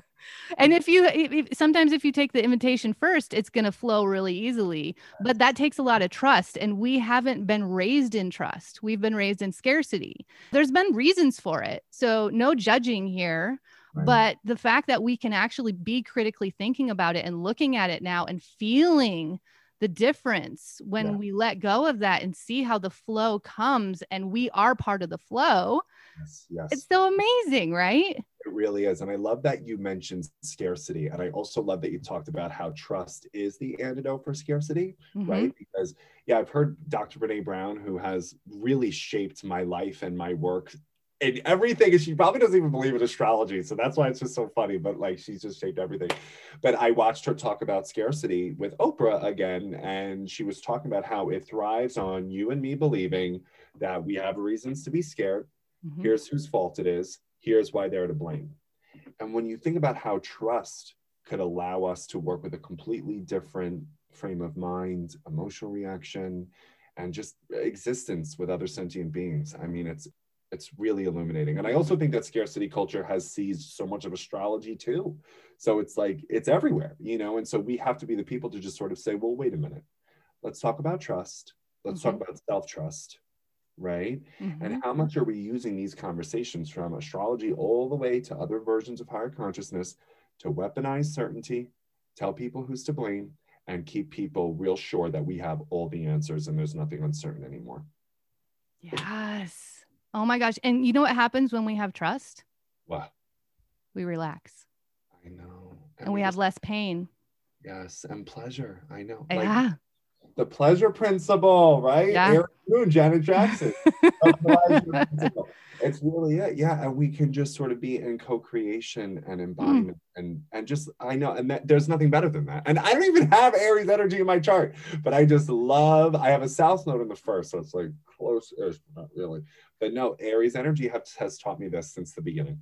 [laughs] and if you if, sometimes if you take the invitation first it's going to flow really easily but that takes a lot of trust and we haven't been raised in trust we've been raised in scarcity there's been reasons for it so no judging here Right. But the fact that we can actually be critically thinking about it and looking at it now and feeling the difference when yeah. we let go of that and see how the flow comes and we are part of the flow. Yes, yes. It's so amazing, right? It really is. And I love that you mentioned scarcity. And I also love that you talked about how trust is the antidote for scarcity, mm-hmm. right? Because, yeah, I've heard Dr. Brene Brown, who has really shaped my life and my work and everything. She probably doesn't even believe in astrology. So that's why it's just so funny. But like, she's just shaped everything. But I watched her talk about scarcity with Oprah again. And she was talking about how it thrives on you and me believing that we have reasons to be scared. Mm-hmm. Here's whose fault it is here's why they're to blame. And when you think about how trust could allow us to work with a completely different frame of mind, emotional reaction, and just existence with other sentient beings. I mean, it's it's really illuminating. And I also think that scarcity culture has seized so much of astrology too. So it's like it's everywhere, you know. And so we have to be the people to just sort of say, well, wait a minute, let's talk about trust. Let's mm-hmm. talk about self trust right? Mm-hmm. And how much are we using these conversations from astrology all the way to other versions of higher consciousness to weaponize certainty, tell people who's to blame, and keep people real sure that we have all the answers and there's nothing uncertain anymore. Yes. Oh my gosh. And you know what happens when we have trust? What? We relax. I know. And, and we, we have just, less pain. Yes. And pleasure. I know. Yeah. The pleasure principle, right? Yeah. Moon, Janet Jackson. [laughs] it's really it. Yeah. And we can just sort of be in co-creation and embodiment mm. and and just I know, and that, there's nothing better than that. And I don't even have Aries energy in my chart, but I just love I have a South node in the first, so it's like close-ish, not really. But no, Aries energy has, has taught me this since the beginning.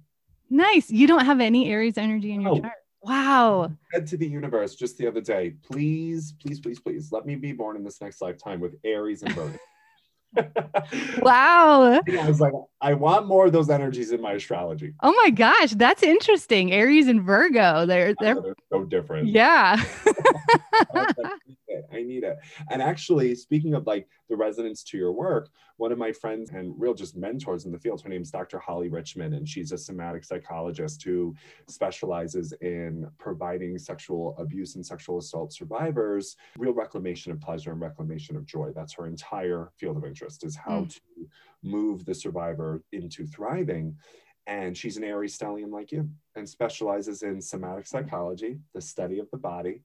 Nice. You don't have any Aries energy in your oh, chart. Wow. I said to the universe just the other day, please, please, please, please let me be born in this next lifetime with Aries and Virgo. [laughs] [laughs] wow. I was like, I want more of those energies in my astrology. Oh my gosh, that's interesting. Aries and Virgo. They're they're, they're so different. Yeah. [laughs] it. I need it. And actually, speaking of like the resonance to your work, one of my friends and real just mentors in the field, her name is Dr. Holly Richmond, and she's a somatic psychologist who specializes in providing sexual abuse and sexual assault survivors real reclamation of pleasure and reclamation of joy. That's her entire field of interest is how mm. to move the survivor into thriving and she's an Aries stellium like you and specializes in somatic psychology, the study of the body.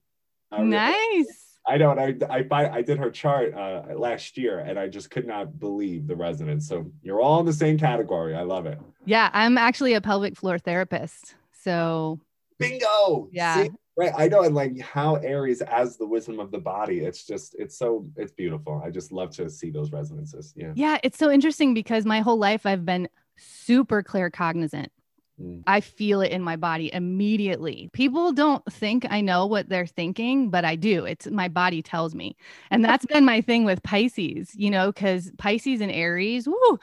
Nice. I know, and I I buy. I did her chart uh, last year, and I just could not believe the resonance. So you're all in the same category. I love it. Yeah, I'm actually a pelvic floor therapist. So bingo. Yeah. See? Right. I know, and like how Aries as the wisdom of the body. It's just it's so it's beautiful. I just love to see those resonances. Yeah. Yeah, it's so interesting because my whole life I've been super claircognizant. Mm. I feel it in my body immediately. People don't think I know what they're thinking, but I do. It's my body tells me. And that's been my thing with Pisces, you know, because Pisces and Aries, woo,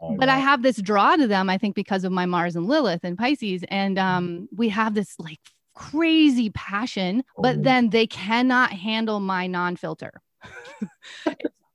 Oh, but I have this draw to them, I think, because of my Mars and Lilith and Pisces. And mm. um, we have this like crazy passion, but oh. then they cannot handle my non filter. [laughs]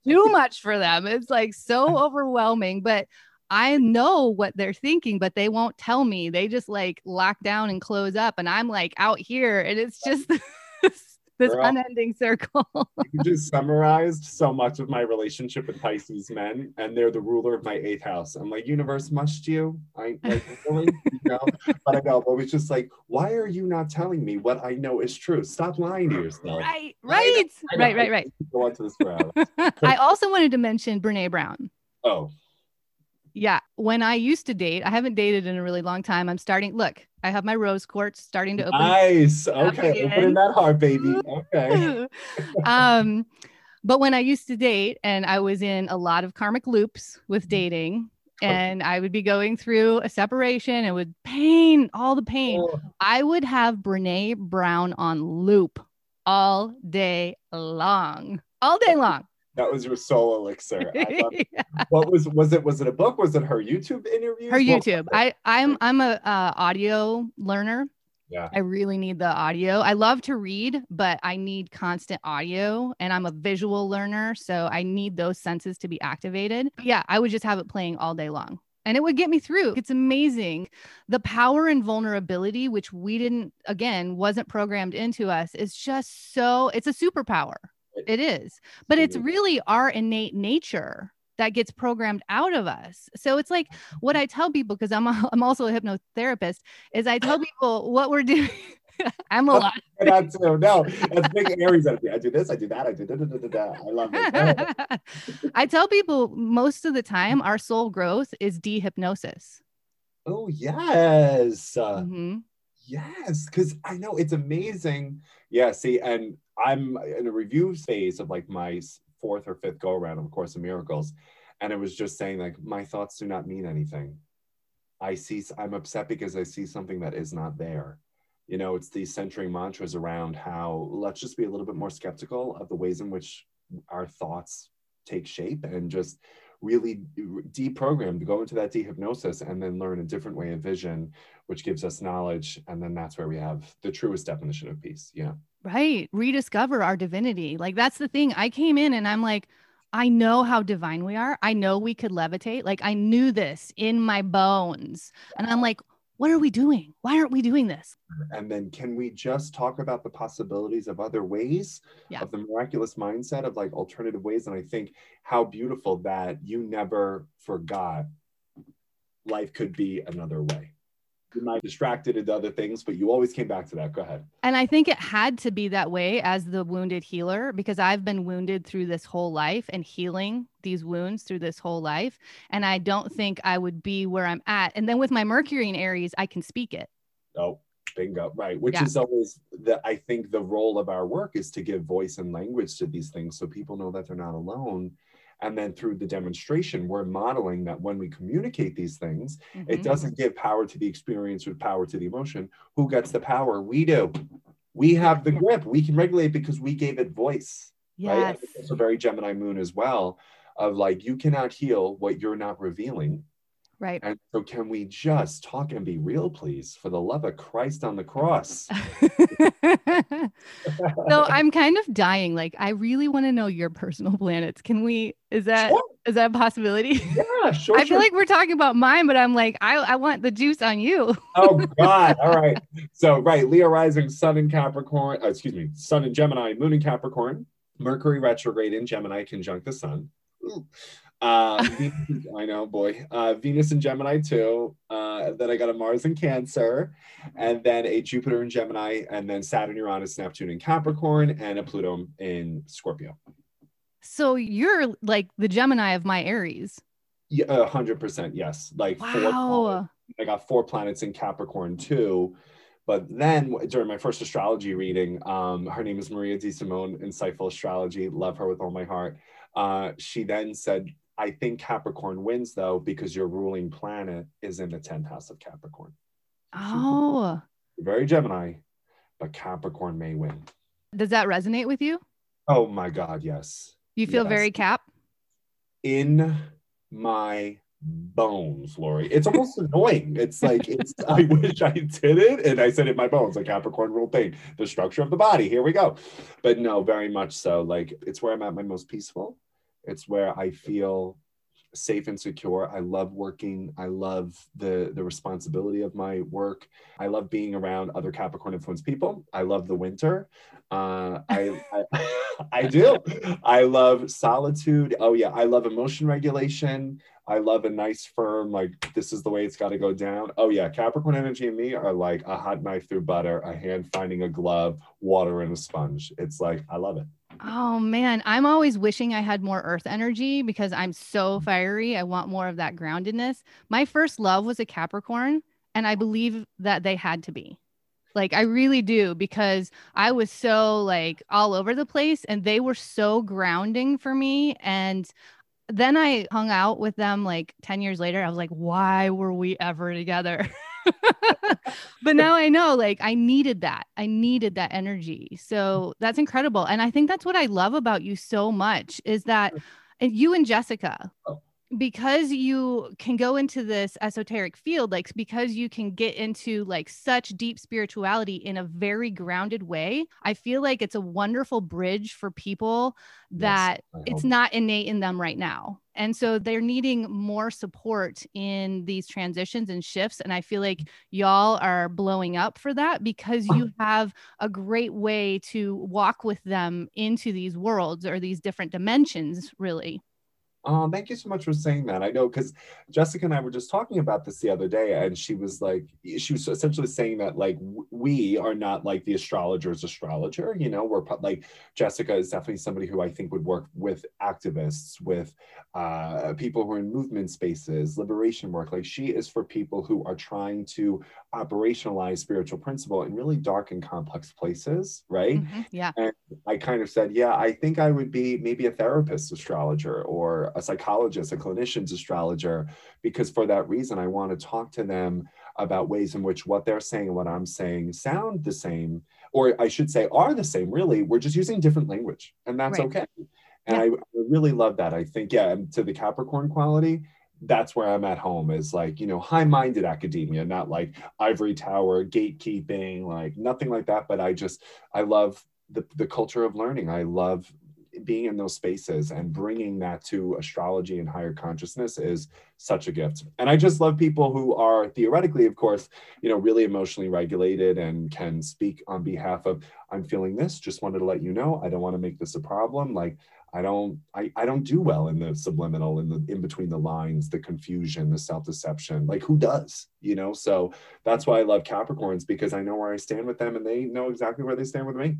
too much for them. It's like so [laughs] overwhelming. But I know what they're thinking, but they won't tell me. They just like lock down and close up. And I'm like out here and it's just [laughs] this Girl, unending circle. you just summarized so much of my relationship with Pisces men, and they're the ruler of my eighth house. I'm like, universe, must you? I [laughs] like really, you know, but I know, but it's just like, why are you not telling me what I know is true? Stop lying to yourself. Right, right, I know, I know, right, right, right. Go on to this [laughs] I also wanted to mention Brene Brown. Oh, yeah. When I used to date, I haven't dated in a really long time. I'm starting, look, I have my rose quartz starting to open. Nice. Okay. Opening that heart, baby. Okay. [laughs] um, but when I used to date and I was in a lot of karmic loops with mm-hmm. dating, and I would be going through a separation and would pain, all the pain. Oh. I would have Brene Brown on loop all day long, all day long that was your soul elixir. [laughs] yeah. What was was it? Was it a book? Was it her YouTube interview? Her YouTube. I I'm I'm a uh, audio learner. Yeah. I really need the audio. I love to read, but I need constant audio and I'm a visual learner, so I need those senses to be activated. Yeah, I would just have it playing all day long. And it would get me through. It's amazing. The power and vulnerability, which we didn't, again, wasn't programmed into us, is just so, it's a superpower it is. But it's really our innate nature that gets programmed out of us. So it's like what I tell people because I'm a, [laughs] I'm also a hypnotherapist is I tell people what we're doing. [laughs] I'm a lot. [laughs] that too. No, that's big Aries energy. I do this, I do that, I do da, da, da, da, I love it. I tell people most of the time our soul growth is dehypnosis. Oh yes. Mm-hmm. Yes, because I know it's amazing. Yeah, see, and I'm in a review phase of like my fourth or fifth go around of Course in Miracles, and it was just saying like my thoughts do not mean anything. I see I'm upset because I see something that is not there. You know, it's these centering mantras around how let's just be a little bit more skeptical of the ways in which our thoughts take shape and just really deprogram to go into that dehypnosis and then learn a different way of vision which gives us knowledge and then that's where we have the truest definition of peace yeah right rediscover our divinity like that's the thing i came in and i'm like I know how divine we are. I know we could levitate. Like I knew this in my bones. And I'm like, what are we doing? Why aren't we doing this? And then can we just talk about the possibilities of other ways yeah. of the miraculous mindset of like alternative ways? And I think how beautiful that you never forgot life could be another way might distracted into other things, but you always came back to that. Go ahead. And I think it had to be that way as the wounded healer because I've been wounded through this whole life and healing these wounds through this whole life. And I don't think I would be where I'm at. And then with my Mercury in Aries, I can speak it. Oh, bingo. Right. Which yeah. is always that I think the role of our work is to give voice and language to these things so people know that they're not alone and then through the demonstration, we're modeling that when we communicate these things, mm-hmm. it doesn't give power to the experience or power to the emotion. Who gets the power? We do. We have the grip. We can regulate because we gave it voice. Yes. Right. It's a very Gemini moon as well of like, you cannot heal what you're not revealing. Right. And so, can we just talk and be real, please, for the love of Christ on the cross? [laughs] so, I'm kind of dying. Like, I really want to know your personal planets. Can we? Is that sure. is that a possibility? Yeah, [laughs] sure. I feel like we're talking about mine, but I'm like, I, I want the juice on you. oh God! [laughs] All right. So, right, Leo rising, Sun in Capricorn. Uh, excuse me, Sun in Gemini, Moon in Capricorn, Mercury retrograde in Gemini, conjunct the Sun. Ooh. Uh, [laughs] Venus, I know, boy. Uh, Venus and Gemini too. Uh, then I got a Mars in Cancer, and then a Jupiter in Gemini, and then Saturn, Uranus, Neptune in Capricorn, and a Pluto in Scorpio. So you're like the Gemini of my Aries. Yeah, hundred percent. Yes, like wow. I got four planets in Capricorn too. But then during my first astrology reading, um, her name is Maria DeSimone, Insightful Astrology. Love her with all my heart. Uh, she then said, I think Capricorn wins though because your ruling planet is in the 10th house of Capricorn. Oh. Very Gemini, but Capricorn may win. Does that resonate with you? Oh my God, yes. You feel yes. very cap? In my bones, Lori. It's almost [laughs] annoying. It's like it's [laughs] I wish I did it. And I said in my bones, like Capricorn rule thing, the structure of the body. Here we go. But no, very much so. Like it's where I'm at my most peaceful. It's where I feel safe and secure. I love working. I love the the responsibility of my work. I love being around other Capricorn influenced people. I love the winter. Uh, I, I [laughs] I do. I love solitude. Oh yeah, I love emotion regulation. I love a nice firm like this is the way it's got to go down. Oh yeah, Capricorn energy and me are like a hot knife through butter, a hand finding a glove, water and a sponge. It's like I love it. Oh man, I'm always wishing I had more earth energy because I'm so fiery. I want more of that groundedness. My first love was a Capricorn, and I believe that they had to be. Like I really do because I was so like all over the place and they were so grounding for me and then I hung out with them like 10 years later. I was like, why were we ever together? [laughs] [laughs] but now I know like I needed that. I needed that energy. So that's incredible. And I think that's what I love about you so much is that mm. and you and Jessica, oh because you can go into this esoteric field like because you can get into like such deep spirituality in a very grounded way i feel like it's a wonderful bridge for people that yes, it's not innate in them right now. And so they're needing more support in these transitions and shifts and i feel like mm. y'all are blowing up for that because you [laughs] have a great way to walk with them into these worlds or these different dimensions really Oh, thank you so much for saying that. I know because Jessica and I were just talking about this the other day, and she was like, she was essentially saying that like we are not like the astrologer's astrologer. You know, we're like Jessica is definitely somebody who I think would work with activists, with uh, people who are in movement spaces, liberation work. Like she is for people who are trying to operationalize spiritual principle in really dark and complex places, right? Mm-hmm. Yeah. And I kind of said, yeah, I think I would be maybe a therapist astrologer or a psychologist, a clinician's astrologer, because for that reason, I want to talk to them about ways in which what they're saying and what I'm saying sound the same, or I should say are the same, really. We're just using different language, and that's right. okay. And I, I really love that. I think, yeah, and to the Capricorn quality, that's where I'm at home is like, you know, high minded academia, not like ivory tower, gatekeeping, like nothing like that. But I just, I love the, the culture of learning. I love being in those spaces and bringing that to astrology and higher consciousness is such a gift. And I just love people who are theoretically, of course, you know, really emotionally regulated and can speak on behalf of, I'm feeling this, just wanted to let you know, I don't want to make this a problem. Like, I don't I, I don't do well in the subliminal in the in between the lines, the confusion, the self-deception. Like who does? You know, so that's why I love Capricorns because I know where I stand with them and they know exactly where they stand with me.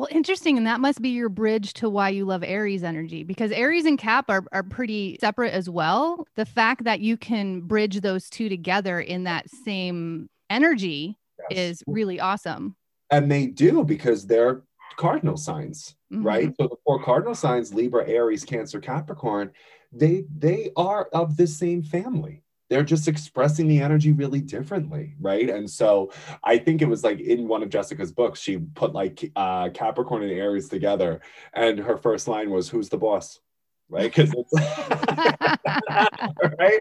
Well, interesting. And that must be your bridge to why you love Aries energy because Aries and Cap are, are pretty separate as well. The fact that you can bridge those two together in that same energy yes. is really awesome. And they do because they're cardinal signs, mm-hmm. right? So the four cardinal signs, Libra, Aries, Cancer, Capricorn, they they are of the same family. They're just expressing the energy really differently, right? And so I think it was like in one of Jessica's books, she put like uh, Capricorn and Aries together, and her first line was, "Who's the boss?" right? Because [laughs] right,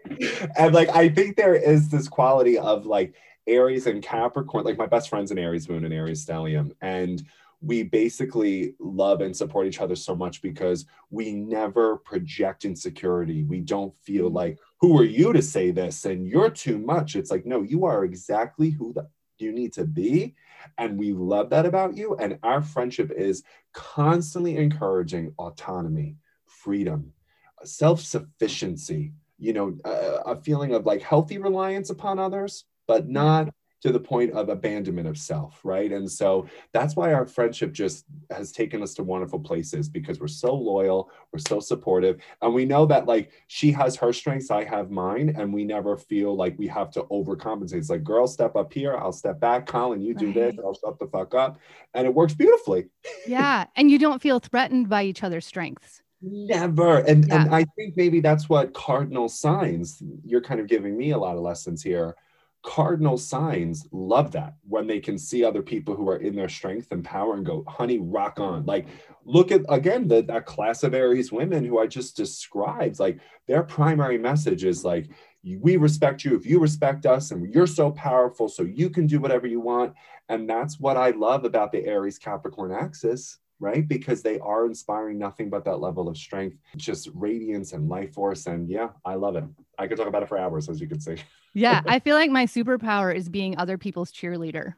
and like I think there is this quality of like Aries and Capricorn. Like my best friend's an Aries moon and Aries stellium, and we basically love and support each other so much because we never project insecurity. We don't feel mm-hmm. like, who are you to say this? And you're too much. It's like, no, you are exactly who the, you need to be. And we love that about you. And our friendship is constantly encouraging autonomy, freedom, uh, self sufficiency, you know, a, a feeling of like healthy reliance upon others, but mm-hmm. not to the point of abandonment of self, right? And so that's why our friendship just has taken us to wonderful places because we're so loyal, we're so supportive, and we know that like she has her strengths, I have mine, and we never feel like we have to overcompensate. It's like, girl, step up here, I'll step back. Colin, you do right. this, I'll shut the fuck up, and it works beautifully. [laughs] Yeah, and you don't feel threatened by each other's strengths. Never. And yeah. and I think maybe that's what cardinal signs. You're kind of giving me a lot of lessons here cardinal signs love that when they can see other people who are in their strength and power and go honey rock on. Like look at again the, that class of aries women who i just described like their primary message is like we respect you if you respect us and you're so powerful so you can do whatever you want. And that's what i love about the aries capricorn axis right? Because they are inspiring nothing but that level of strength, just radiance and life force. And yeah, I love it. I could talk about it for hours, as you can see. Yeah, [laughs] I feel like my superpower is being other people's cheerleader.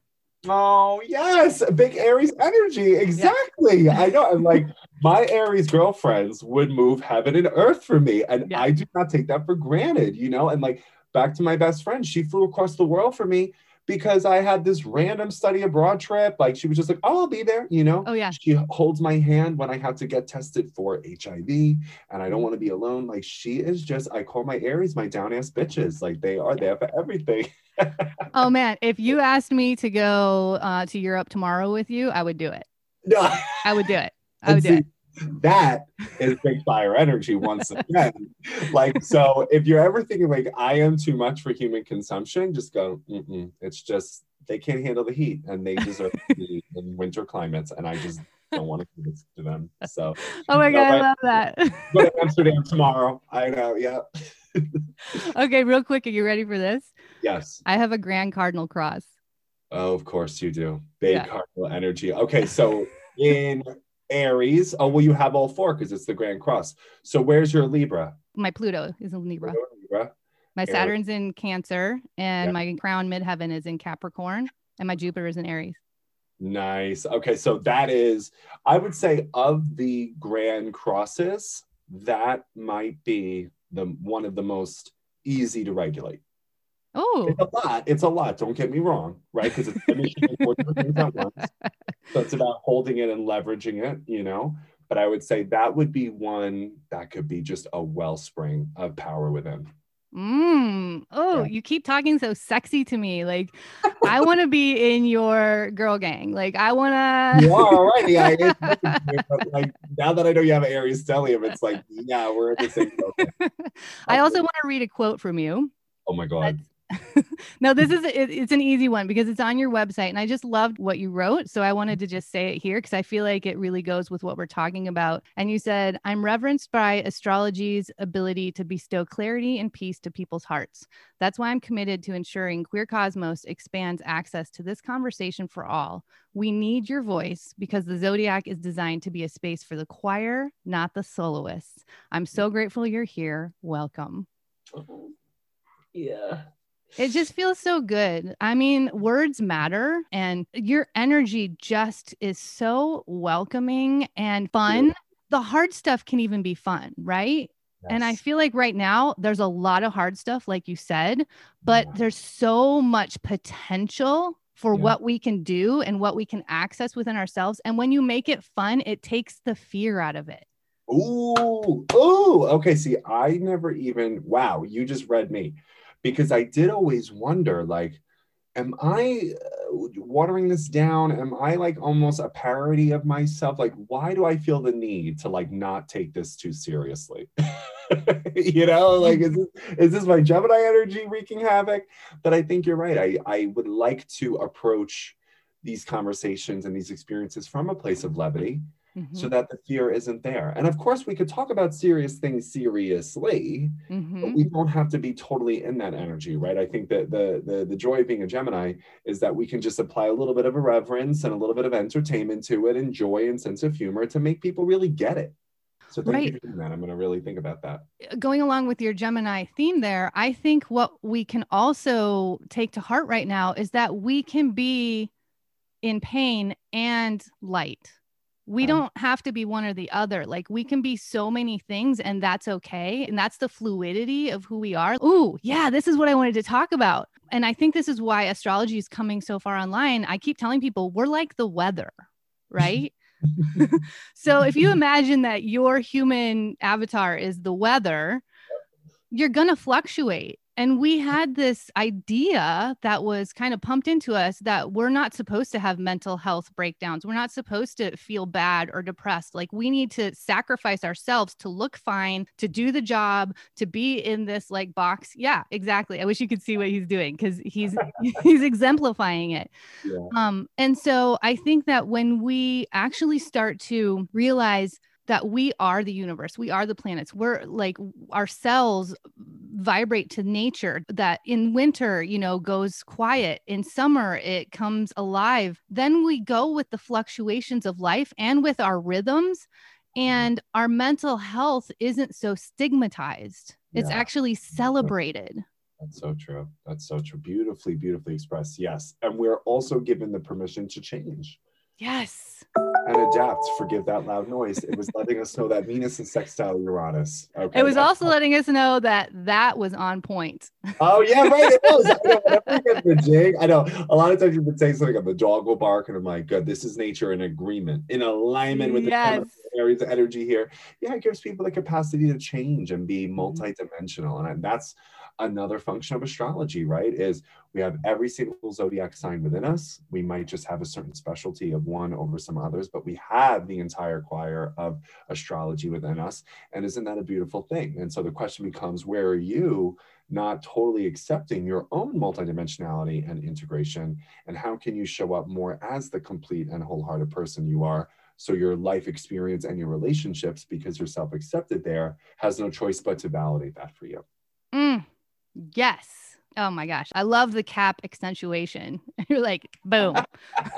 Oh yes, big Aries energy. Exactly. Yeah. I know. And like my Aries girlfriends would move heaven and earth for me. And yeah. I do not take that for granted, you know. And like back to my best friend, she flew across the world for me because I had this random study abroad trip. Like she was just like, oh, I'll be there, you know? Oh, yeah. She holds my hand when I have to get tested for HIV and I don't want to be alone. Like she is just, I call my Aries my down ass bitches. Like they are there for everything. [laughs] oh, man. If you asked me to go uh, to Europe tomorrow with you, I would do it. No. I would do it. I would do it that is big fire energy once again. like, so if you're ever thinking like I am too much for human consumption, just go, it's just they can't handle the heat and they deserve to be [laughs] in winter climates. And I just don't want to give this to them. So, oh my God, I love that. go to Amsterdam tomorrow. I know. Yeah. okay, real quick. Are you ready for this? Yes. I have a Grand Cardinal Cross. Oh, of course you do. Big yeah. cardinal energy. Okay, so in Aries. Oh, well, you have all four because it's the Grand Cross. So where's your Libra? My Pluto is in Libra. Pluto, Libra. My Aries. Saturn's in Cancer, and yeah. my crown midheaven is in Capricorn, and my Jupiter is in Aries. Nice. Okay, so that is, I would say, of the Grand Crosses, that might be the one of the most easy to regulate. Oh, it's a lot. It's a lot. Don't get me wrong, right? Because it's [laughs] finishing things at once. So it's about holding it and leveraging it, you know. But I would say that would be one that could be just a wellspring of power within. Mm. Oh, yeah. you keep talking so sexy to me. Like, [laughs] I want to be in your girl gang. Like, I want to. You are already. I, [laughs] like now that I know you have Aries stellium, it's like, yeah, we're in the same. I also want to read a quote from you. Oh my god. [laughs] no, this is it, it's an easy one because it's on your website, and I just loved what you wrote. So I wanted to just say it here because I feel like it really goes with what we're talking about. And you said, "I'm reverenced by astrology's ability to bestow clarity and peace to people's hearts. That's why I'm committed to ensuring Queer Cosmos expands access to this conversation for all. We need your voice because the Zodiac is designed to be a space for the choir, not the soloists. I'm so grateful you're here. Welcome." Yeah. It just feels so good. I mean, words matter, and your energy just is so welcoming and fun. Yeah. The hard stuff can even be fun, right? And I feel like right now there's a lot of hard stuff, like you said, but Yeah. there's so much potential for Yeah. what we can do and what we can access within ourselves. And when you make it fun, it takes the fear out of it. Ooh, ooh. Okay, see, I never even, wow, you just read me because I did always wonder like, am I uh, watering this down? Am I like almost a parody of myself? Like, why do I feel the need to like not take this too seriously? [laughs] you know, like, is this, is this my Gemini energy wreaking havoc? But I think you're right. I, I would like to approach these conversations and these experiences from a place of levity so Mhm, that the fear isn't there. And of course, we could talk about serious things seriously, but mhm. we don't have to be totally in that energy, right? I think that the, the the joy of being a Gemini is that we can just apply a little bit of irreverence and a little bit of entertainment to it, and joy and sense of humor to make people really get it. So thank Right. you for doing that. I'm going to really think about that. going along with your Gemini theme there, I think what we can also take to heart right now is that we can be in pain and light. We Um, don't have to be one or the other. Like we can be so many things and that's okay. And that's the fluidity of who we are. Ooh, yeah, this is what I wanted to talk about. And I think this is why astrology is coming so far online. I keep telling people we're like the weather, right? [laughs] [laughs] so if you imagine that your human avatar is the weather, you're going to fluctuate. And we had this idea that was kind of pumped into us that we're not supposed to have mental health breakdowns. We're not supposed to feel bad or depressed. Like we need to sacrifice ourselves to look fine, to do the job, to be in this like box. Yeah, exactly. I wish you could see what he's doing because he's [laughs] [laughs] he's exemplifying it. Yeah. Um, and so I think that when we actually start to realize that we are the universe, we are the planets, we're like our cells vibrate to nature, that in winter, you know, goes quiet, in summer, it comes alive. Then we go with the fluctuations of life and with our rhythms. Mm-hmm. And our mental health isn't so stigmatized. It's Yeah. actually celebrated. That's so true. That's so true. Beautifully, beautifully expressed. Yes. And we're also given the permission to change. Yes. and adapt. Forgive that loud noise. It was letting us know that Venus is sextile Uranus. Okay. It was also letting us know that that was on point. Oh yeah, right. It [laughs] was. I know, whenever we get the jig, I know a lot of times you've been saying something of the dog will bark, and I'm like, good, this is nature in agreement, in alignment with the areas of energy here. Yeah, it gives people the capacity to change and be Mhm. multidimensional. And that's another function of astrology, right? Is we have every single zodiac sign within us. We might just have a certain specialty of one over some others, but we have the entire choir of astrology within us. And isn't that a beautiful thing? And so the question becomes, where are you not totally accepting your own multidimensionality and integration? And how can you show up more as the complete and wholehearted person you are? So your life experience and your relationships, because you're self-accepted there, has no choice but to validate that for you. Mm, yes. Oh my gosh. I love the cap accentuation. [laughs] You're like, boom. [laughs]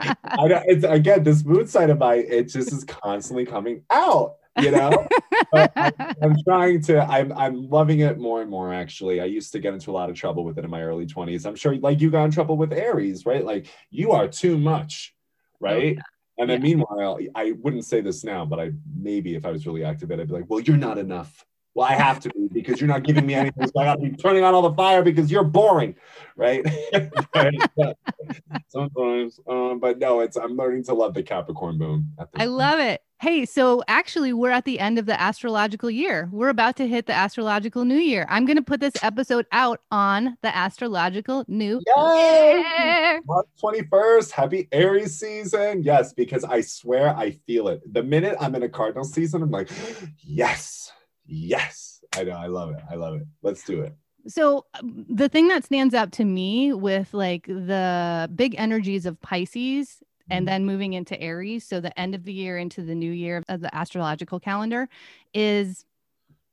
I again this mood side of my it just is constantly coming out, you know. [laughs] But I, I'm trying to. I'm I'm loving it more and more. Actually, I used to get into a lot of trouble with it in my early 20s. I'm sure, like you got in trouble with Aries, right? Like you are too much, oh, right? And then Yeah. meanwhile, I wouldn't say this now, but I maybe if I was really active, I'd be like, "Well, you're not enough. Well, I have to be because you're not giving me anything. So I got to be turning on all the fire because you're boring, right?" [laughs] Sometimes, um, but no, it's I'm learning to love the Capricorn moon. I point. love it. Hey, so actually, we're at the end of the astrological year. We're about to hit the astrological new year. I'm going to put this episode out on the astrological new Yay! year. March 21st, happy Aries season. Yes, because I swear I feel it. The minute I'm in a cardinal season, I'm like, [gasps] yes, yes. I know, I love it. I love it. Let's do it. So um, the thing that stands out to me with like the big energies of Pisces and then moving into Aries, so the end of the year into the new year of the astrological calendar is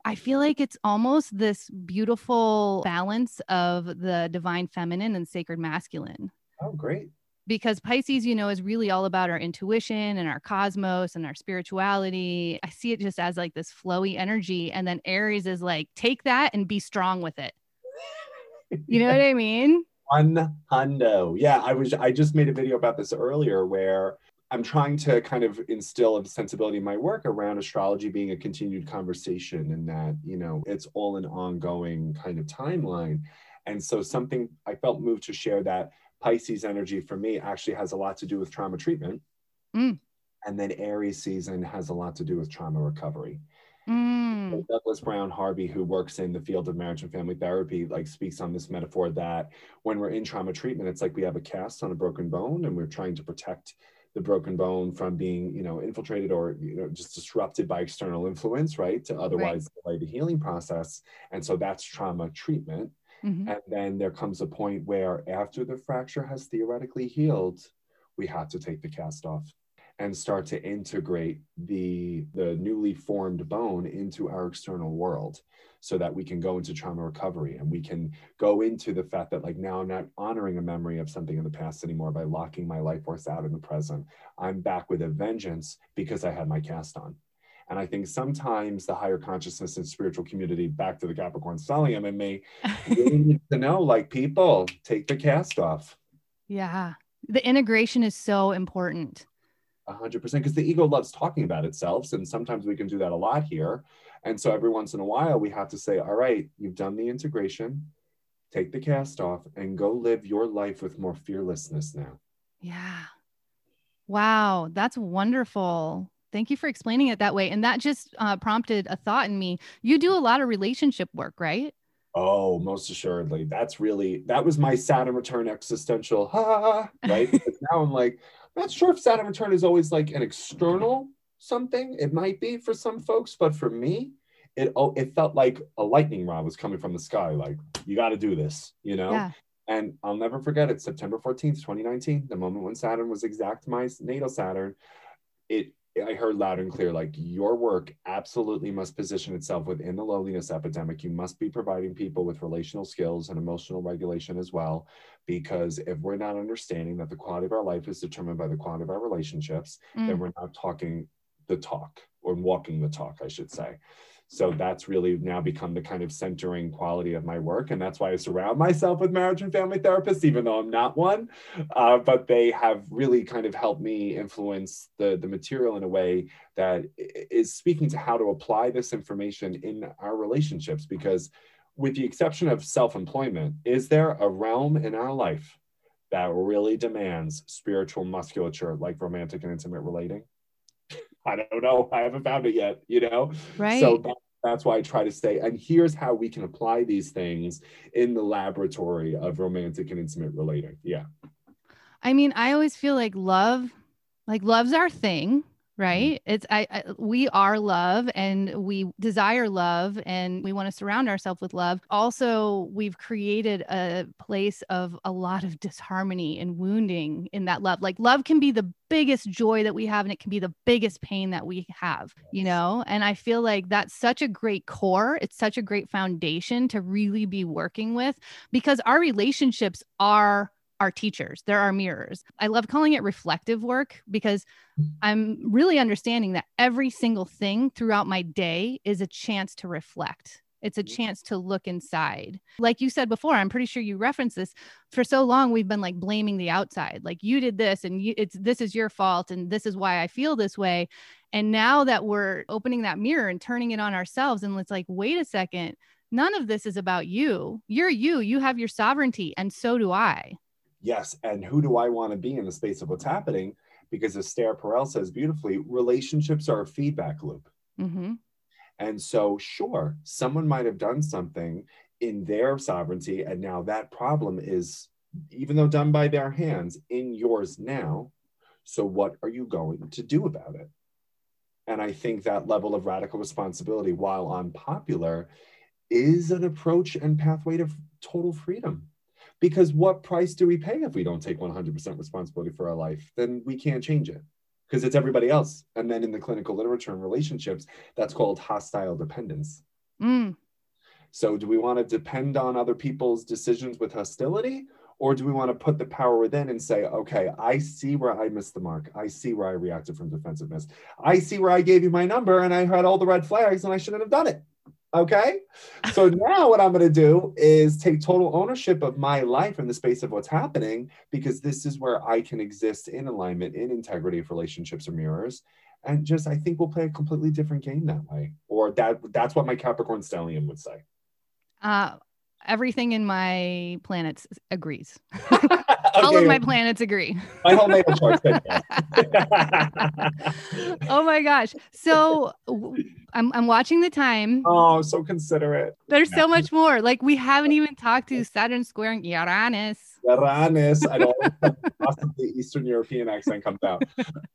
I feel like it's almost this beautiful balance of the divine feminine and sacred masculine. Oh, great. Because Pisces, you know, is really all about our intuition and our cosmos and our spirituality. I see it just as like this flowy energy. And then Aries is like, take that and be strong with it. You know what [laughs] I mean? One hundo. Yeah, I was. I just made a video about this earlier, where I'm trying to kind of instill a sensibility in my work around astrology being a continued conversation, and that you know it's all an ongoing kind of timeline. And so, something I felt moved to share that Pisces energy for me actually has a lot to do with trauma treatment, Mm. and then Aries season has a lot to do with trauma recovery. Mm. Douglas Brown Harvey, who works in the field of marriage and family therapy, like speaks on this metaphor that when we're in trauma treatment, it's like we have a cast on a broken bone and we're trying to protect the broken bone from being, you know, infiltrated or you know just disrupted by external influence, right? To otherwise delay the healing process. And so that's trauma treatment. Mhm. And then there comes a point where after the fracture has theoretically healed, we have to take the cast off and start to integrate the the newly formed bone into our external world so that we can go into trauma recovery and we can go into the fact that like now I'm not honoring a memory of something in the past anymore by locking my life force out in the present. I'm back with a vengeance because I had my cast on. And I think sometimes the higher consciousness and spiritual community, back to the Capricorn stellium and me, really need to know like people, take the cast off. Yeah. The integration is so important. A hundred percent, because the ego loves talking about itself, and sometimes we can do that a lot here. And so every once in a while, we have to say, "All right, you've done the integration, take the cast off, and go live your life with more fearlessness now." Yeah. Wow. That's wonderful. Thank you for explaining it that way. And that just uh, prompted a thought in me. You do a lot of relationship work, right? Oh, most assuredly, that's really that was my Saturn return existential, ha, right? [laughs] now I'm like, I'm not sure if Saturn return is always like an external something. It might be for some folks, but for me, it oh, it felt like a lightning rod was coming from the sky. Like you got to do this, you know. Yeah. And I'll never forget it. September 14th, 2019, the moment when Saturn was exact my natal Saturn, it I heard loud and clear like your work absolutely must position itself within the loneliness epidemic. You must be providing people with relational skills and emotional regulation as well. Because if we're not understanding that the quality of our life is determined by the quality of our relationships, then Mm. we're not talking the talk or walking the talk, I should say. So that's really now become the kind of centering quality of my work. And that's why I surround myself with marriage and family therapists, even though I'm not one. Uh, but they have really kind of helped me influence the, the material in a way that is speaking to how to apply this information in our relationships. Because, with the exception of self employment, is there a realm in our life that really demands spiritual musculature like romantic and intimate relating? I don't know. I haven't found it yet, you know? Right. So that, that's why I try to stay. And here's how we can apply these things in the laboratory of romantic and intimate relating. Yeah. I mean, I always feel like love, like love's our thing, Mm-hmm. right? It's I, I we are love and we desire love and we want to surround ourselves with love. Also, we've created a place of a lot of disharmony and wounding in that love. Like love can be the biggest joy that we have and it can be the biggest pain that we have, you know? And I feel like that's such a great core. It's such a great foundation to really be working with because our relationships are our teachers. They're our mirrors. I love calling it reflective work because I'm really understanding that every single thing throughout my day is a chance to reflect. It's a chance to look inside. Like you said before, I'm pretty sure you referenced this. For so long, we've been like blaming the outside. Like you did this and you, it's this is your fault and this is why I feel this way. And now that we're opening that mirror and turning it on ourselves and it's like, wait a second, none of this is about you. You're you. You have your sovereignty and so do I. Yes. And who do I want to be in the space of what's happening? Because as Esther Perel says beautifully, relationships are a feedback loop. hmm And so, sure, someone might have done something in their sovereignty, and now that problem is, even though done by their hands, in yours now. So, what are you going to do about it? And I think that level of radical responsibility, while unpopular, is an approach and pathway to total freedom. Because what price do we pay if we don't take 100% responsibility for our life? Then we can't change it because it's everybody else. And then in the clinical literature and relationships, that's called hostile dependence. Mm. So, do we want to depend on other people's decisions with hostility? Or do we want to put the power within and say, okay, I see where I missed the mark. I see where I reacted from defensiveness. I see where I gave you my number and I had all the red flags and I shouldn't have done it. Okay. So [laughs] now what I'm going to do is take total ownership of my life in the space of what's happening because this is where I can exist in alignment, in integrity if relationships are mirrors. And just, I think we'll play a completely different game that way. Or that that's what my Capricorn stellium would say. Uh, everything in my planets agrees. [laughs] okay. All of my planets agree. my whole natal chart. [laughs] oh my gosh! So I'm I'm watching the time. Oh, so considerate. There's yeah. so much more. Like we haven't even talked to Saturn squaring Uranus. Uranus. I don't possibly Eastern European accent comes out.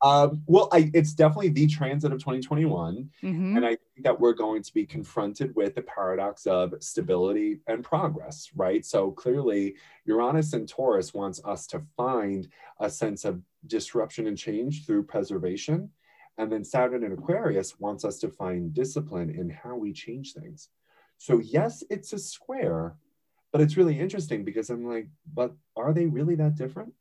Um, well, I, it's definitely the transit of 2021, mm-hmm. and I think that we're going to be confronted with the paradox of stability and progress. Right. So clearly, Uranus and Taurus wants us to find a sense of disruption and change through preservation. And then Saturn in Aquarius wants us to find discipline in how we change things. So, yes, it's a square, but it's really interesting because I'm like, but are they really that different?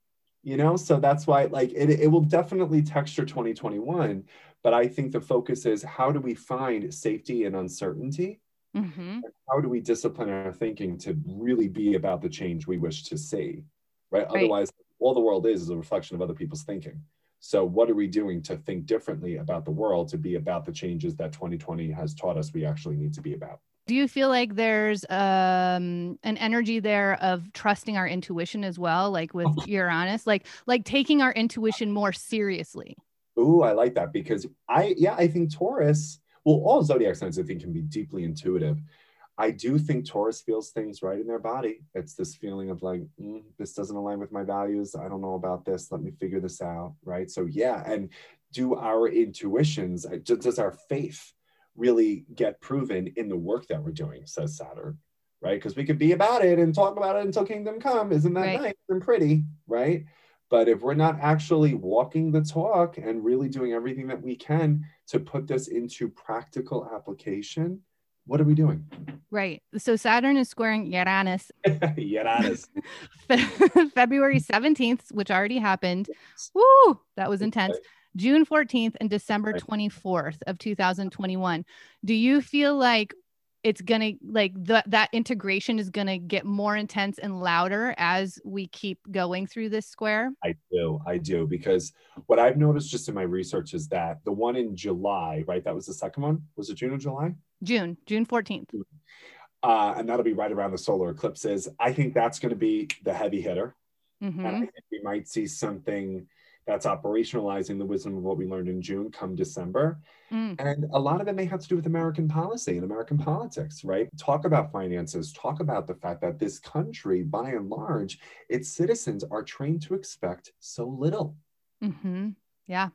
You know, so that's why, like, it, it will definitely texture 2021. But I think the focus is how do we find safety and uncertainty? Mm-hmm. How do we discipline our thinking to really be about the change we wish to see? Right. right. Otherwise, all the world is is a reflection of other people's thinking. So, what are we doing to think differently about the world to be about the changes that 2020 has taught us we actually need to be about? Do you feel like there's um, an energy there of trusting our intuition as well, like with Uranus, like like taking our intuition more seriously? Ooh, I like that because I yeah I think Taurus. Well, all zodiac signs I think can be deeply intuitive. I do think Taurus feels things right in their body. It's this feeling of like, mm, this doesn't align with my values. I don't know about this. Let me figure this out. Right. So, yeah. And do our intuitions, uh, does our faith really get proven in the work that we're doing, says Saturn. Right. Because we could be about it and talk about it until kingdom come. Isn't that right. nice and pretty? Right. But if we're not actually walking the talk and really doing everything that we can to put this into practical application, what are we doing? Right. So Saturn is squaring Uranus. [laughs] [laughs] Uranus. [laughs] February 17th, which already happened. Woo! That was intense. June 14th and December 24th of 2021. Do you feel like it's going to like the, that integration is going to get more intense and louder as we keep going through this square? I do. I do. Because what I've noticed just in my research is that the one in July, right? That was the second one. Was it June or July? June, June 14th. Uh, and that'll be right around the solar eclipses. I think that's going to be the heavy hitter. Mm-hmm. And I think we might see something that's operationalizing the wisdom of what we learned in June come December. Mm. And a lot of it may have to do with American policy and American politics, right? Talk about finances, talk about the fact that this country, by and large, its citizens are trained to expect so little. Mm-hmm. Yeah.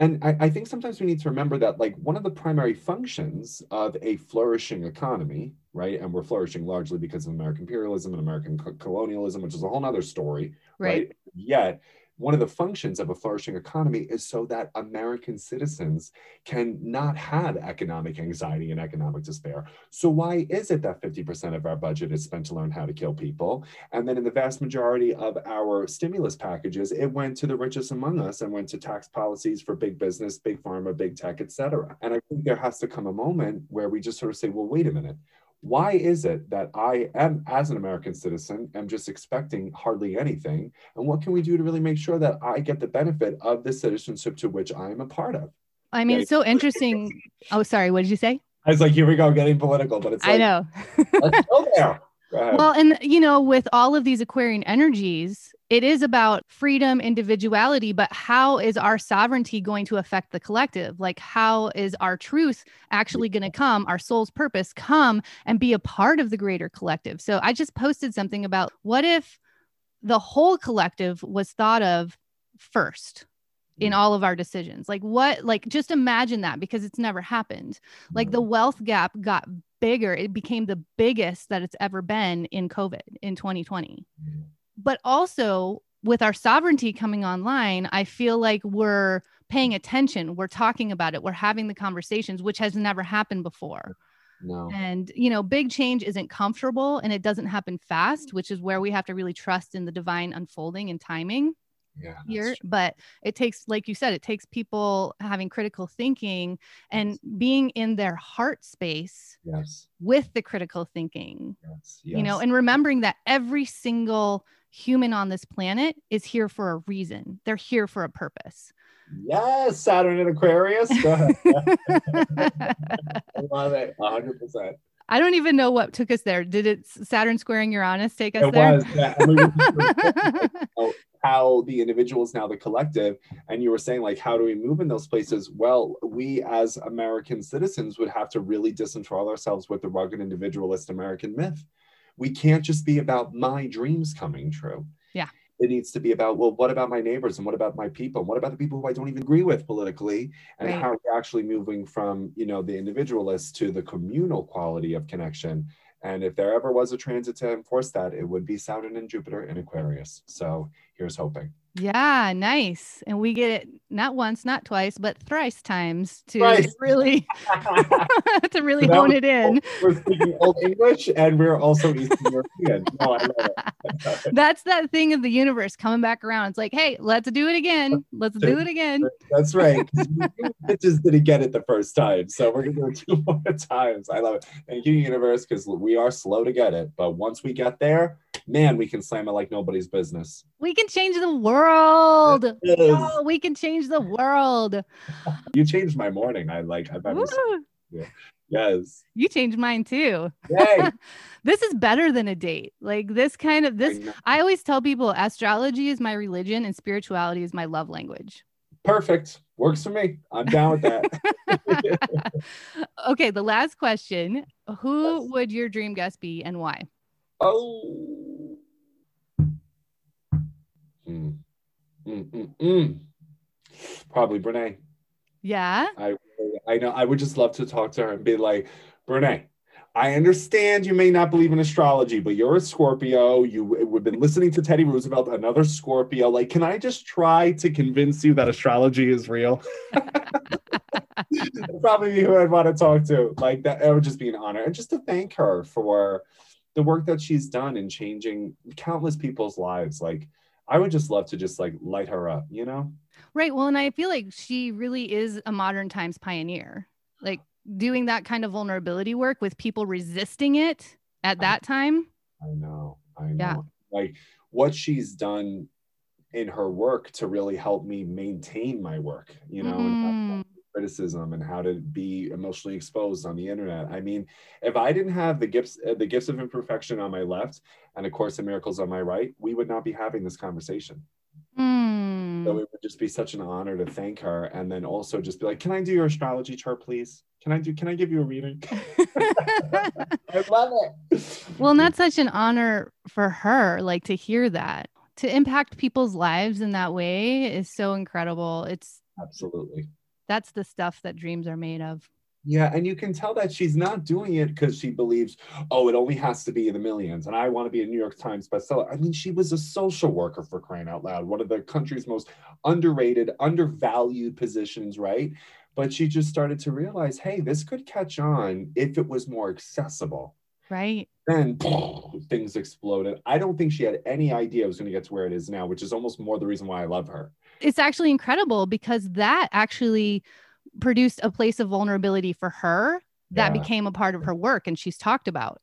And I, I, think sometimes we need to remember that, like, one of the primary functions of a flourishing economy, right? And we're flourishing largely because of American imperialism and American co- colonialism, which is a whole other story, right? right? Yet, one of the functions of a flourishing economy is so that American citizens can not have economic anxiety and economic despair. So why is it that 50% of our budget is spent to learn how to kill people? And then in the vast majority of our stimulus packages, it went to the richest among us and went to tax policies for big business, big pharma, big tech, et cetera. And I think there has to come a moment where we just sort of say, well, wait a minute why is it that I am, as an American citizen, am just expecting hardly anything? And what can we do to really make sure that I get the benefit of the citizenship to which I am a part of? I mean, it's so interesting. Oh, sorry. What did you say? I was like, here we go, getting political, but it's like, I know. let's go there. [laughs] Well, and you know, with all of these Aquarian energies, it is about freedom, individuality, but how is our sovereignty going to affect the collective? Like, how is our truth actually going to come, our soul's purpose come and be a part of the greater collective? So, I just posted something about what if the whole collective was thought of first? in mm. all of our decisions. Like what like just imagine that because it's never happened. Like the wealth gap got bigger. It became the biggest that it's ever been in COVID in 2020. Mm-hmm. But also with our sovereignty coming online, I feel like we're paying attention. We're talking about it. We're having the conversations, which has never happened before. No. And, you know, big change isn't comfortable and it doesn't happen fast, which is where we have to really trust in the divine unfolding and timing Yeah. that's here. true. But it takes, like you said, it takes people having critical thinking and being in their heart space Yes. with the critical thinking, Yes. you know, and remembering that every single human on this planet is here for a reason. They're here for a purpose. Yes, Saturn and Aquarius. Go ahead. [laughs] [laughs] Love it. 100%. I don't even know what took us there. Did it Saturn squaring Uranus take us It there? was. Yeah. And we [laughs] how the individual is now the collective. And you were saying, like, how do we move in those places? Well, we as American citizens would have to really disenthrall ourselves with the rugged individualist American myth. We can't just be about my dreams coming true. Yeah. It needs to be about, well, what about my neighbors and what about my people? And what about the people who I don't even agree with politically? And Right. how are we actually moving from, you know, the individualist to the communal quality of connection? And if there ever was a transit to enforce that, it would be Saturn and Jupiter in Aquarius. So here's hoping. Yeah, nice. And we get it not once, not twice, but thrice times to Thrice. really [laughs] to really So hone was it in. we're speaking Old English and we're also Eastern European. No, I love it. [laughs] That's that thing of the universe coming back around. It's like, hey, let's do it again. Let's do it again. That's right. we just didn't get it the first time. So we're going to do it two [laughs] more times. I love it. Thank you, universe, because we are slow to get it. But once we get there, man, we can slam it like nobody's business. We can change the world. Oh, we can change the world. [laughs] You changed my morning. I like, I've ever. Yes. You changed mine too. [laughs] This is better than a date. Like this kind of this I. I always tell people astrology is my religion and spirituality is my love language. Perfect. Works for me. I'm down with that. [laughs] okay, the last question. Who Yes. would your dream guest be and why? oh. Mm. Mm, mm, mm. Probably Brene. Yeah. I I know I would just love to talk to her and be like, Brene, I understand you may not believe in astrology, but you're a Scorpio. You we've been listening to Teddy Roosevelt, another Scorpio. Like, can I just try to convince you that astrology is real? [laughs] Probably be who I'd want to talk to. Like that, it would just be an honor, and just to thank her for the work that she's done in changing countless people's lives. Like, I would just love to just like light her up, you know? Right. Well, and I feel like she really is a modern times pioneer. Like doing that kind of vulnerability work with people resisting it at that time. I know. I know. Yeah. Like what she's done in her work to really help me maintain my work, you know, Mm. Criticism and how to be emotionally exposed on the internet. I mean, if I didn't have the gifts, uh, the gifts of imperfection on my left and a course in miracles on my right, we would not be having this conversation. Mm. So it would just be such an honor to thank her, and then also just be like, "Can I do your astrology chart, please? Can I do? Can I give you a reading?" [laughs] [laughs] I love it. well, and that's such an honor for her, like to hear that. To impact people's lives in that way is so incredible. It's absolutely. That's the stuff that dreams are made of. Yeah, and you can tell that she's not doing it because she believes, oh, it only has to be in the millions, and I want to be a New York Times bestseller. I mean, she was a social worker for crying out loud, one of the country's most underrated, undervalued positions, right? But she just started to realize, hey, this could catch on if it was more accessible. Right. Then things exploded. I don't think she had any idea it was going to get to where it is now, which is almost more the reason why I love her. It's actually incredible because that actually produced a place of vulnerability for her that Yeah. became a part of her work and she's talked about.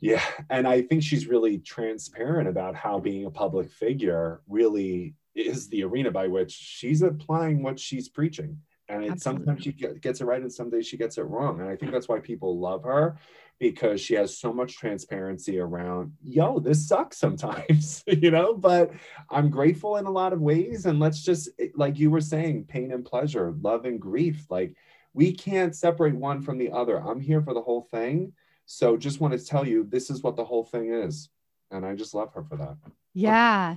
Yeah, and I think she's really transparent about how being a public figure really is the arena by which she's applying what she's preaching. And sometimes she gets it right, and some days she gets it wrong. And I think that's why people love her because she has so much transparency around, yo, this sucks sometimes, [laughs] you know. But I'm grateful in a lot of ways. And let's just, like you were saying, pain and pleasure, love and grief. Like we can't separate one from the other. I'm here for the whole thing. So just want to tell you, this is what the whole thing is. And I just love her for that. Yeah.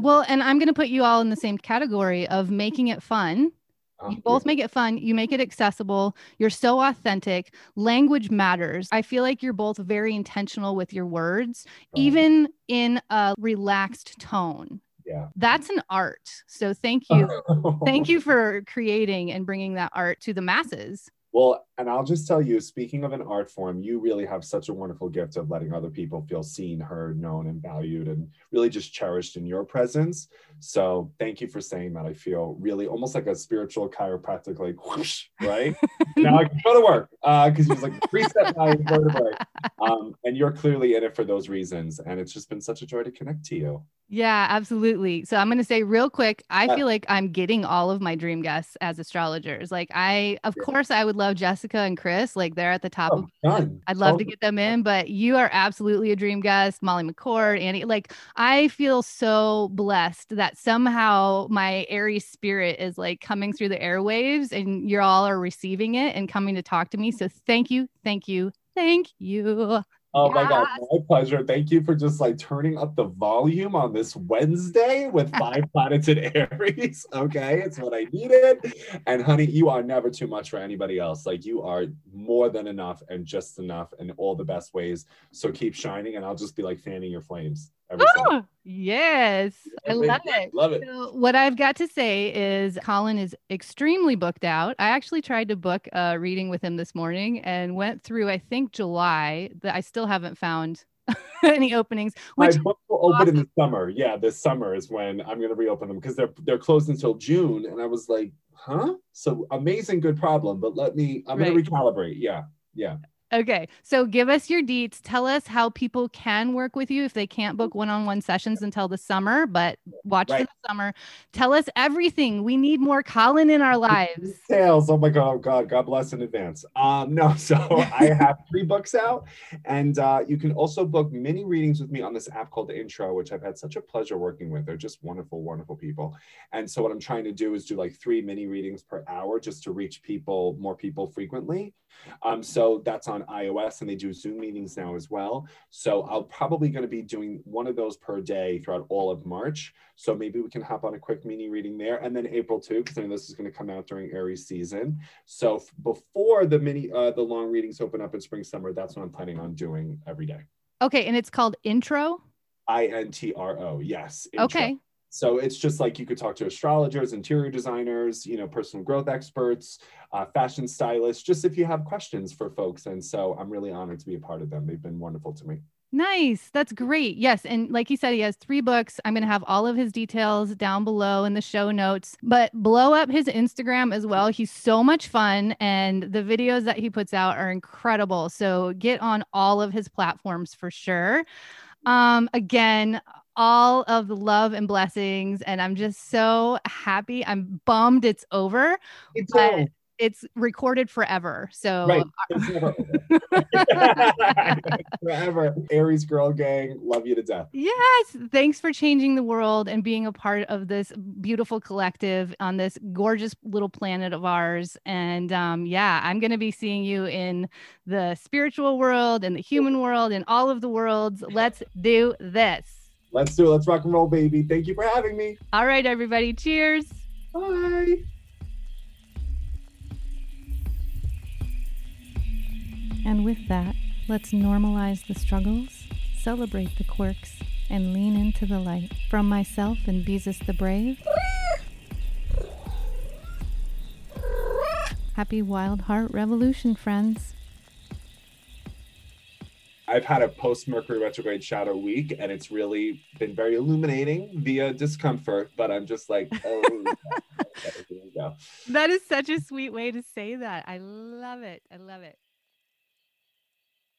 Well, and I'm going to put you all in the same category of making it fun Oh, you both make it fun. You make it accessible. You're so authentic. Language matters. I feel like you're both very intentional with your words, Oh, even in a relaxed tone. yeah. That's an art. So thank you. [laughs] Thank you for creating and bringing that art to the masses. Well, and I'll just tell you, speaking of an art form, you really have such a wonderful gift of letting other people feel seen, heard, known, and valued, and really just cherished in your presence. So thank you for saying that. I feel really almost like a spiritual chiropractic, like whoosh, right? [laughs] now I can go to work because you was like reset my [laughs] vertebrae. Um, and you're clearly in it for those reasons. And it's just been such a joy to connect to you. Yeah, absolutely. So I'm going to say real quick, I feel like I'm getting all of my dream guests as astrologers. Like I of Yeah. course I would love Jessica and Chris, like they're at the top oh of Oh, done. I'd love to get them in, but you are absolutely a dream guest. Molly McCord, Annie. Like, I feel so blessed that somehow my Aries spirit is like coming through the airwaves and you all are receiving it and coming to talk to me. So thank you, thank you, thank you. Oh my God, my pleasure. Thank you for just like turning up the volume on this Wednesday with [laughs] five planets in Aries. Okay, it's what I needed. And honey, you are never too much for anybody else. Like you are more than enough and just enough in all the best ways. So keep shining, and I'll just be like fanning your flames. Oh, yes, I love it. Love it. So what I've got to say is Colin is extremely booked out. I actually tried to book a reading with him this morning and went through, I think, July. That I still haven't found [laughs] any openings. My Which book will open in the summer. Yeah, this summer is when I'm gonna reopen them because they're they're closed until June. And I was like, huh? So amazing, good problem. But let me, I'm gonna recalibrate. Yeah, yeah. Okay, so give us your deets. Tell us how people can work with you if they can't book one-on-one sessions until the summer, but watch for Right. the summer. Tell us everything. We need more Colin in our lives. Sales. Oh my god, oh god, God bless in advance. Um, no, [laughs] so I [laughs] have three books out, and uh, you can also book mini readings with me on this app called Intro, which I've had such a pleasure working with. They're just wonderful, wonderful people. And so what I'm trying to do is do like three mini readings per hour just to reach people, more people frequently. Um, so that's on iOS, and they do Zoom meetings now as well. So I'll probably going to be doing one of those per day throughout all of March. So maybe we can hop on a quick mini reading there, and then April too, because I know this is going to come out during Aries season. So before the mini, uh, the long readings open up in spring summer, that's what I'm planning on doing every day. Okay, and it's called intro. I N T R O. Yes. intro. Okay. So it's just like you could talk to astrologers, interior designers, you know, personal growth experts, uh, fashion stylists, just if you have questions for folks. And so I'm really honored to be a part of them. They've been wonderful to me. Nice. That's great. Yes. And like he said, he has three books. I'm going to have all of his details down below in the show notes, but blow up his Instagram as well. He's so much fun and the videos that he puts out are incredible. So get on all of his platforms for sure. Um, again, all of the love and blessings. And I'm just so happy. I'm bummed it's over. But- It's recorded forever. So Right. [laughs] It's. [laughs] Forever. Aries Girl Gang, love you to death. Yes. Thanks for changing the world and being a part of this beautiful collective on this gorgeous little planet of ours. And um, yeah, I'm going to be seeing you in the spiritual world and the human world and all of the worlds. Let's do this. Let's do it. Let's rock and roll, baby. Thank you for having me. All right, everybody. Cheers. Bye. And with that, let's normalize the struggles, celebrate the quirks, and lean into the light. From myself and Beezus the Brave, happy Wild Heart Revolution, friends. I've had a post Mercury retrograde shadow week, and it's really been very illuminating via discomfort. But I'm just like, oh, [laughs] okay. That is such a sweet way to say that. I love it. I love it.